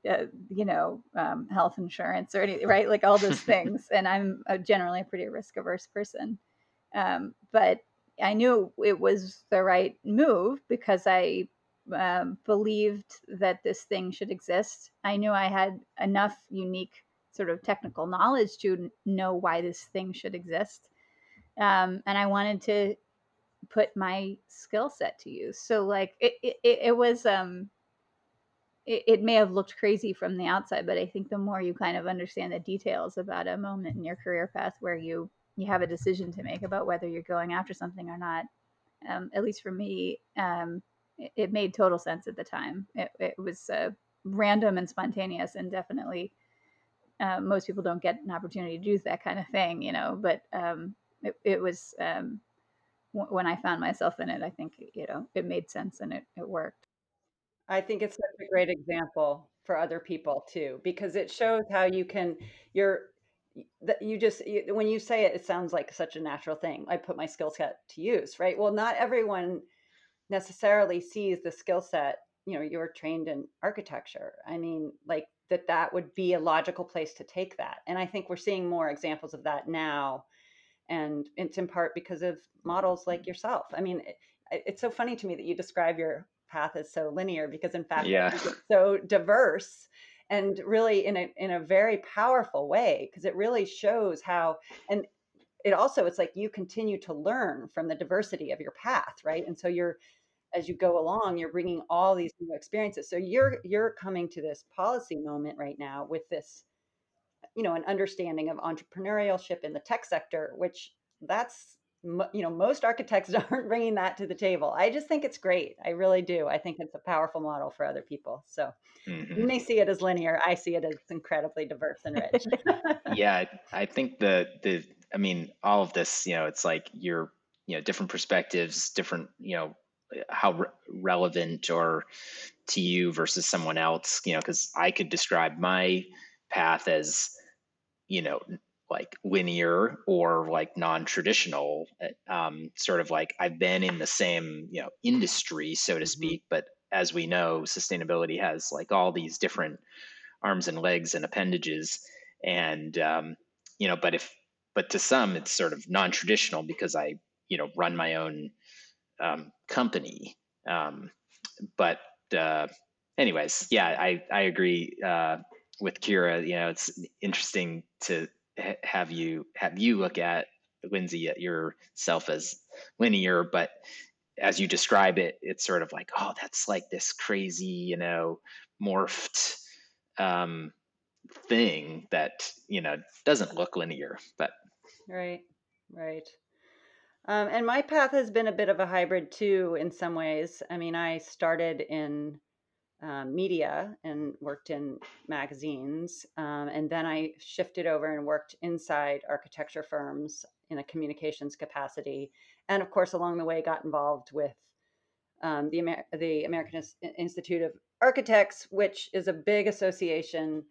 uh, you know um, health insurance or anything, right? Like all those *laughs* things. and I'm generally a pretty risk averse person, um, but I knew it was the right move because I um, believed that this thing should exist. I knew I had enough unique sort of technical knowledge to know why this thing should exist. Um, and I wanted to put my skill set to use. So like it, it, it was, um, it, it may have looked crazy from the outside, but I think the more you kind of understand the details about a moment in your career path where you you have a decision to make about whether you're going after something or not. Um, at least for me, um, it, it, made total sense at the time. It, it was uh, random and spontaneous, and definitely uh, most people don't get an opportunity to do that kind of thing, you know. But um, it, it, was um, w- when I found myself in it, I think you know it made sense and it, it worked. I think it's such a great example for other people too, because it shows how you can you're that you just you, when you say it it sounds like such a natural thing i put my skill set to use right? Well not everyone necessarily sees the skill set you know you're trained in architecture. I mean like that that would be a logical place to take that and i think we're seeing more examples of that now and it's in part because of models like yourself. I mean it, it's so funny to me that you describe your path as so linear because in fact yeah. it's so diverse and really in a in a very powerful way because it really shows how and it also it's like you continue to learn from the diversity of your path right? And so you're as you go along you're bringing all these new experiences. So you're you're coming to this policy moment right now with this you know an understanding of entrepreneurship in the tech sector which that's you know most architects *laughs* aren't bringing that to the table. I just think it's great. I really do. I think it's a powerful model for other people. So mm-hmm. you may see it as linear. I see it as incredibly diverse and rich. *laughs* Yeah i think the the i mean all of this you know it's like you're you know different perspectives different you know how re- relevant or to you versus someone else you know because i could describe my path as you know like linear or like non-traditional um, sort of like i've been in the same you know industry so to mm-hmm. speak but as we know sustainability has like all these different arms and legs and appendages. And um, you know but if but to some it's sort of non-traditional because i you know run my own um, company. Um, but uh, anyways yeah i i agree uh, with kira. You know it's interesting to have you have you look at Lindsay at yourself as linear, but as you describe it, it's sort of like, oh, that's like this crazy, you know, morphed um, thing that you know doesn't look linear, but right, right. Um, and my path has been a bit of a hybrid too, in some ways. I mean, I started in um, media and worked in magazines. Um, and then I shifted over and worked inside architecture firms in a communications capacity. And of course, along the way, got involved with um, the, Amer- the American Institute of Architects, which is a big association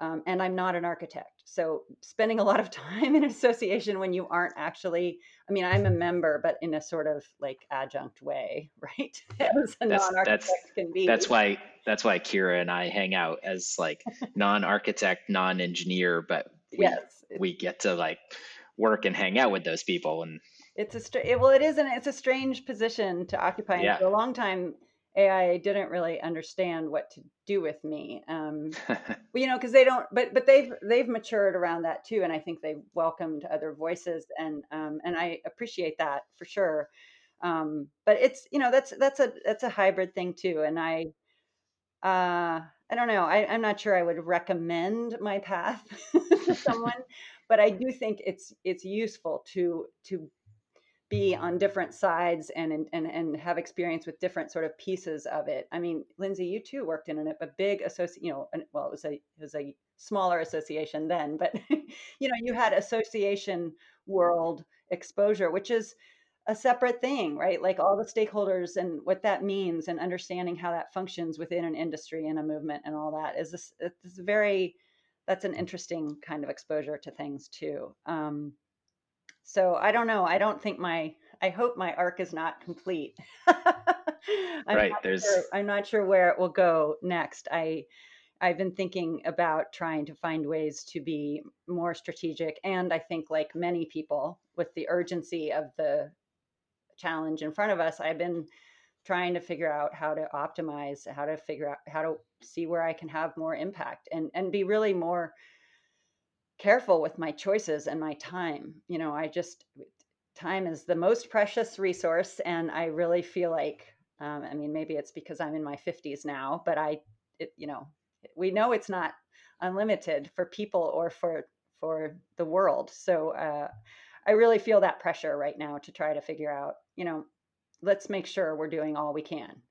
um, and I'm not an architect. So spending a lot of *laughs* time in association when you aren't actually, I mean, I'm a member, but in a sort of like adjunct way, *laughs* right? As a that's, non-architect that's, can be. That's why that's why Kira and I hang out as like *laughs* non-architect, non-engineer, but we, yes, we get to like work and hang out with those people and it's a well it isn't it's a strange position to occupy yeah. for a long time AIA didn't really understand what to do with me. Um, *laughs* you know, because they don't, but but they've they've matured around that too, and I think they've welcomed other voices, and um, and I appreciate that for sure. Um, but it's you know that's that's a that's a hybrid thing too, and I uh, I don't know. I, I'm not sure I would recommend my path *laughs* to someone, *laughs* but I do think it's it's useful to to be on different sides and and and have experience with different sort of pieces of it. I mean, Lindsay, you too worked in a big associate, you know, well, it was a it was a smaller association then, but *laughs* you know, you had association world exposure, which is a separate thing, right? Like all the stakeholders and what that means and understanding how that functions within an industry and a movement and all that is this it's very that's an interesting kind of exposure to things too. Um, so I don't know. I don't think my I hope my arc is not complete. *laughs* I'm right. There's sure, I'm not sure where it will go next. I I've been thinking about trying to find ways to be more strategic and I think like many people with the urgency of the challenge in front of us, I've been trying to figure out how to optimize, how to figure out how to see where I can have more impact and and be really more careful with my choices and my time. You know, I just, time is the most precious resource. And I really feel like, um, I mean, maybe it's because I'm in my 50s now, but I, it, you know, we know it's not unlimited for people or for for the world. So uh, I really feel that pressure right now to try to figure out, you know, let's make sure we're doing all we can,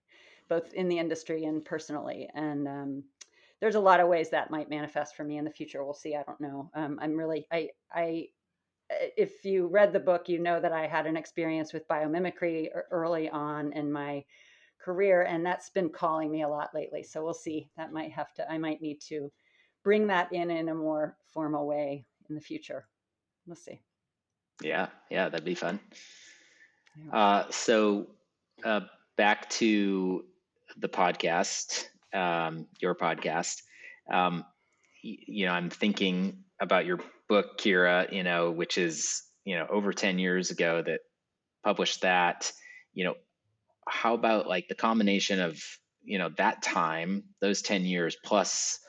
both in the industry and personally. And um, there's a lot of ways that might manifest for me in the future. We'll see. I don't know. Um, I'm really, I, I, if you read the book, you know that I had an experience with biomimicry early on in my career, and that's been calling me a lot lately. So we'll see. That might have to, I might need to bring that in in a more formal way in the future. We'll see. Yeah, yeah, that'd be fun. Uh, so uh, back to the podcast um, your podcast. Um, you know, I'm thinking about your book, Kira. You know, which is you know over ten years ago that published that. You know, how about like the combination of you know that time, those ten years plus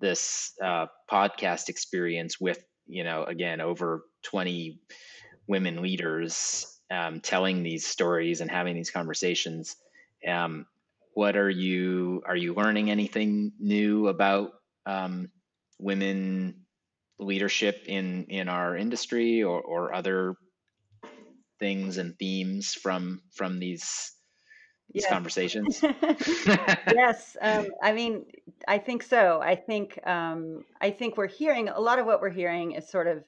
this uh, podcast experience with you know again over 20 women leaders um, telling these stories and having these conversations um, what are you are you learning anything new about um, women leadership in in our industry or, or other things and themes from from these these yes. conversations? *laughs* yes, um, I mean, I think so. I think um, I think we're hearing a lot of what we're hearing is sort of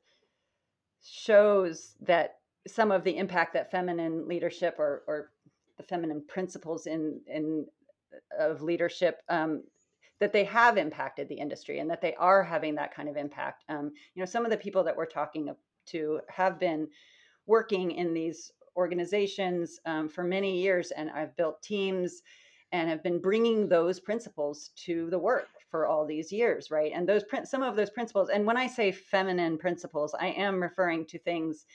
shows that some of the impact that feminine leadership or or the feminine principles in in of leadership um, that they have impacted the industry and that they are having that kind of impact. Um, you know, some of the people that we're talking to have been working in these organizations um, for many years, and I've built teams and have been bringing those principles to the work for all these years, right? And those some of those principles, and when I say feminine principles, I am referring to things,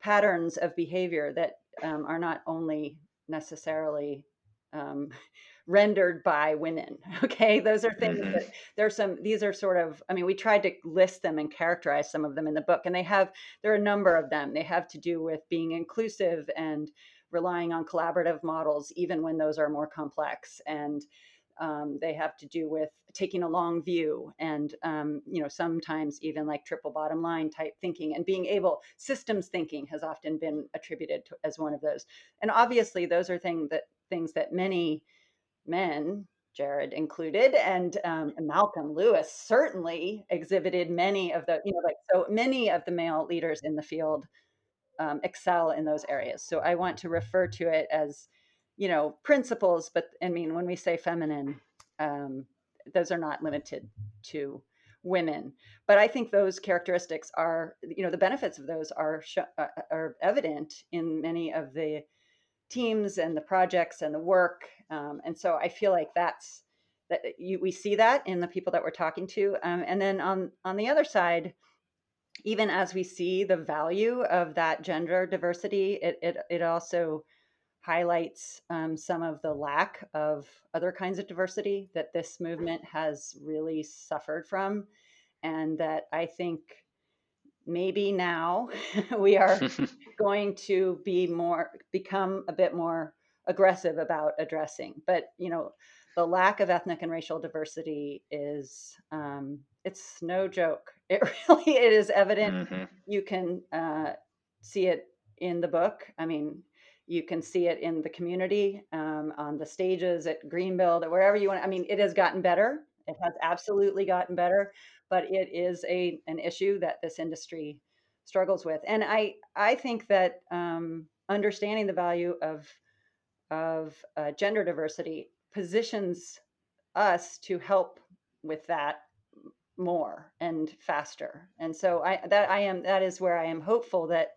patterns of behavior that um, are not only necessarily um, *laughs* rendered by women *laughs* okay those are things mm-hmm. that there's some these are sort of i mean we tried to list them and characterize some of them in the book and they have there are a number of them they have to do with being inclusive and relying on collaborative models even when those are more complex and um, they have to do with taking a long view and um, you know sometimes even like triple bottom line type thinking and being able systems thinking has often been attributed to, as one of those and obviously those are things that things that many men, Jared included, and um, Malcolm Lewis certainly exhibited many of the, you know, like so many of the male leaders in the field um, excel in those areas. So I want to refer to it as, you know, principles, but I mean, when we say feminine, um, those are not limited to women. But I think those characteristics are, you know, the benefits of those are sh- uh, are evident in many of the teams and the projects and the work. Um, and so I feel like that's that you, we see that in the people that we're talking to. Um, and then on on the other side, even as we see the value of that gender diversity, it it, it also highlights um, some of the lack of other kinds of diversity that this movement has really suffered from, and that I think maybe now *laughs* we are *laughs* going to be more become a bit more aggressive about addressing. But you know the lack of ethnic and racial diversity is um, it's no joke. *laughs* It really it is evident mm-hmm. you can uh, see it in the book. I mean you can see it in the community um, on the stages at greenbuild or wherever you want i mean it has gotten better it has absolutely gotten better but it is a an issue that this industry struggles with. And I I think that um, understanding the value of of uh, gender diversity positions us to help with that more and faster. And so I that I am that is where I am hopeful that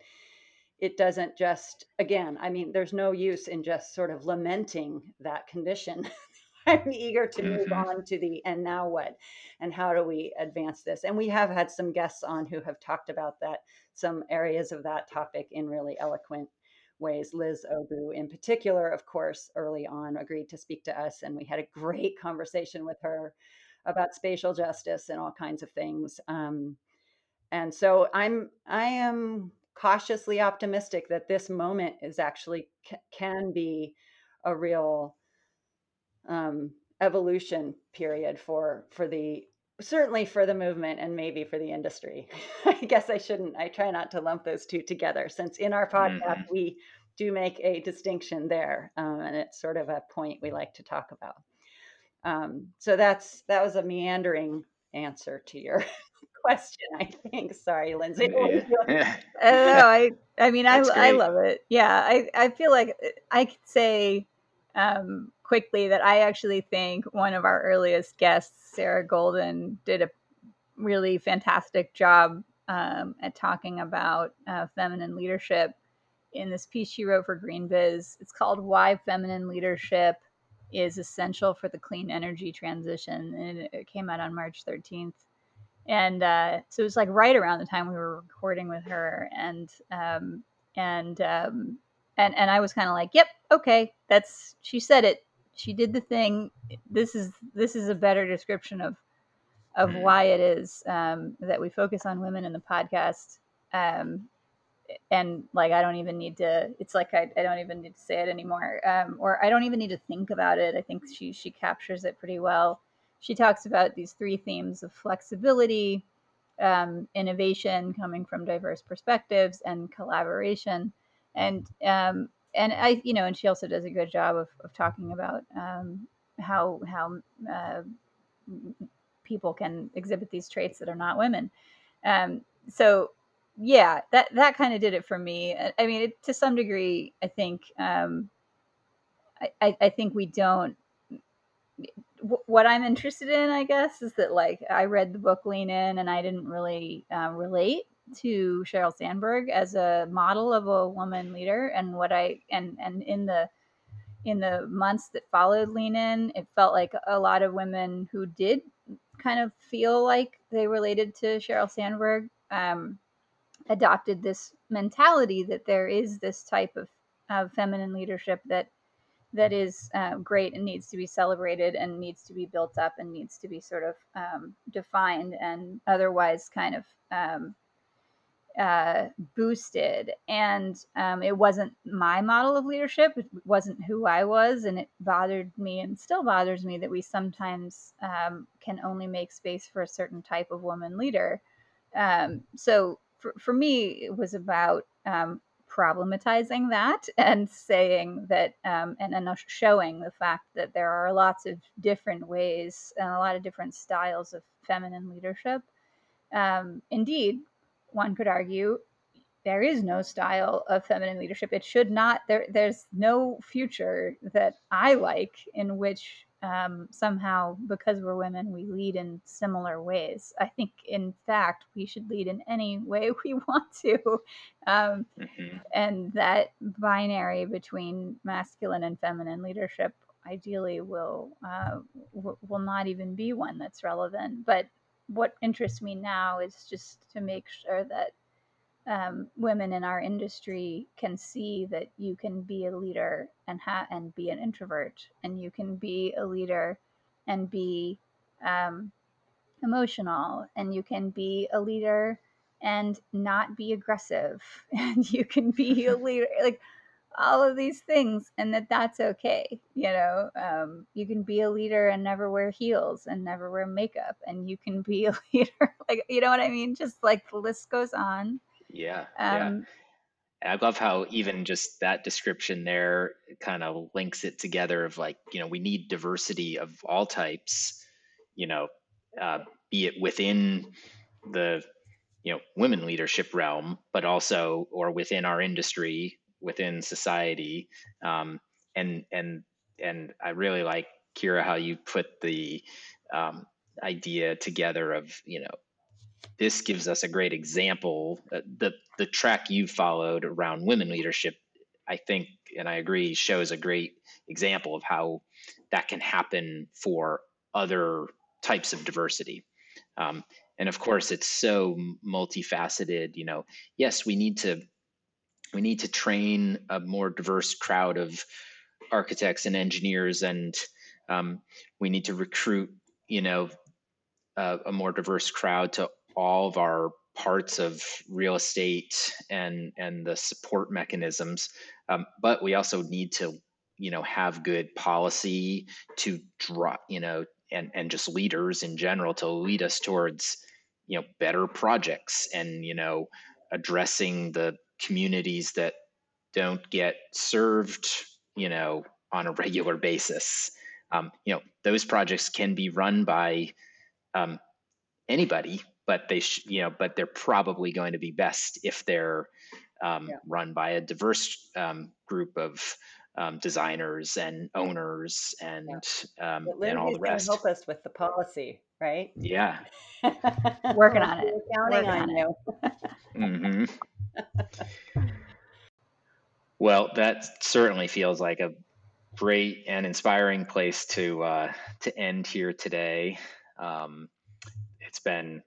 it doesn't just again i mean there's no use in just sort of lamenting that condition *laughs* I'm eager to move mm-hmm. on to the and now what and how do we advance this? And we have had some guests on who have talked about that, some areas of that topic in really eloquent ways. Liz Ogbu, in particular, of course, early on agreed to speak to us, and we had a great *laughs* conversation with her about spatial justice and all kinds of things. Um, and so I'm I am cautiously optimistic that this moment is actually can be a real um, evolution period for for the certainly for the movement and maybe for the industry. *laughs* I guess I shouldn't. I try not to lump those two together, since in our podcast mm-hmm. we do make a distinction there, um, and it's sort of a point we like to talk about. Um, so that's that was a meandering answer to your *laughs* question. I think. Sorry, Lindsay. Yeah. *laughs* *laughs* oh, I I mean I I love it. Yeah, I I feel like I could say um, quickly that I actually think one of our earliest guests, Sarah Golden, did a really fantastic job um, at talking about uh, feminine leadership in this piece she wrote for GreenBiz. It's called Why Feminine Leadership is Essential for the Clean Energy Transition. And it came out on March 13th. And uh, so it was like right around the time we were recording with her. And, um, and, um, and, and I was kind of like, yep, okay, that's, she said it she did the thing. This is this is a better description of of mm. why it is um, that we focus on women in the podcast. Um, and like I don't even need to. It's like I, I don't even need to say it anymore, um, or I don't even need to think about it. I think she she captures it pretty well. She talks about these three themes of flexibility, um, innovation coming from diverse perspectives, and collaboration and um, and I, you know, and she also does a good job of, of talking about um, how how uh, people can exhibit these traits that are not women. Um, so yeah, that that kind of did it for me. I mean, it, to some degree, I think um, I, I think we don't. What I'm interested in, I guess, is that like I read the book Lean In, and I didn't really uh, relate to Sheryl Sandberg as a model of a woman leader, and what I and and in the in the months that followed Lean In, it felt like a lot of women who did kind of feel like they related to Sheryl Sandberg um, adopted this mentality that there is this type of, of feminine leadership that that is uh, great and needs to be celebrated and needs to be built up and needs to be sort of um, defined and otherwise kind of um, uh, boosted. And um, it wasn't my model of leadership. It wasn't who I was. And it bothered me and still bothers me that we sometimes um, can only make space for a certain type of woman leader. Um, so for, for me, it was about um, problematizing that *laughs* and saying that um, and, and showing the fact that there are lots of different ways and a lot of different styles of feminine leadership. Um, indeed, one could argue there is no style of feminine leadership. It should not. There, there's no future that I like in which um, somehow, because we're women, we lead in similar ways. I think, in fact, we should lead in any *laughs* way we want to, um, mm-hmm. and that binary between masculine and feminine leadership ideally will uh, w- will not even be one that's relevant. But what interests me now is just to make sure that um, women in our industry can see that you can be a leader and ha- and be an introvert, and you can be a leader and be um, emotional, and you can be a leader and not be aggressive, *laughs* and you can be a *laughs* leader like all of these things and that that's okay you know? Um, you can be a leader and never wear heels and never wear makeup and you can be a *laughs* leader like you know what i mean? Just like the list goes on yeah um, yeah i love how even just that description there kind of links it together of like you know we need diversity of all types you know uh, be it within the you know women leadership realm but also or within our industry within society. Um, and and and i really like kira how you put the um, idea together of you know this gives us a great example uh, the the track you followed around women leadership i think and i agree shows a great example of how that can happen for other types of diversity. Um, and of course it's so multifaceted you know. Yes we need to we need to train a more diverse crowd of architects and engineers and um, we need to recruit you know a more diverse crowd to all of our parts of real estate and and the support mechanisms um, but we also need to you know have good policy to draw you know and and just leaders in general to lead us towards you know better projects and you know addressing the communities that don't get served, you know, on a *laughs* regular basis. Um, you know, those projects can be run by um, anybody, but they, sh- you know, but they're probably going to be best if they're um, yeah. run by a diverse um, group of um, designers and owners and yeah. Um, and all the rest. Help us with the policy, right? Yeah, *laughs* working on it. Counting on, on you. mm-hmm. *laughs* well, that certainly feels like a great and inspiring place to uh, to end here today. Um, it's been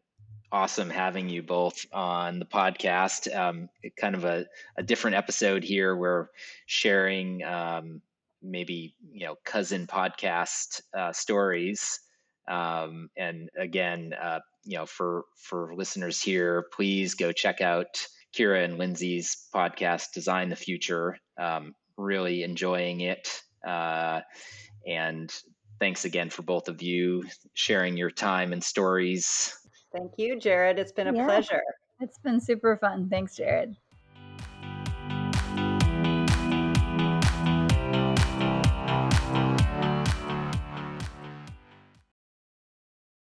awesome having you both on the podcast. Um, kind of a, a, different episode here. We're sharing um, maybe you know cousin podcast uh, stories. Um, and again, uh, you know, for for listeners here, please go check out Kira and Lindsay's podcast, Design the Future. Um, really enjoying it. Uh, and thanks again for both of you sharing your time and stories. Thank you, Jared. It's been a yeah, pleasure. It's been super fun. Thanks, Jared.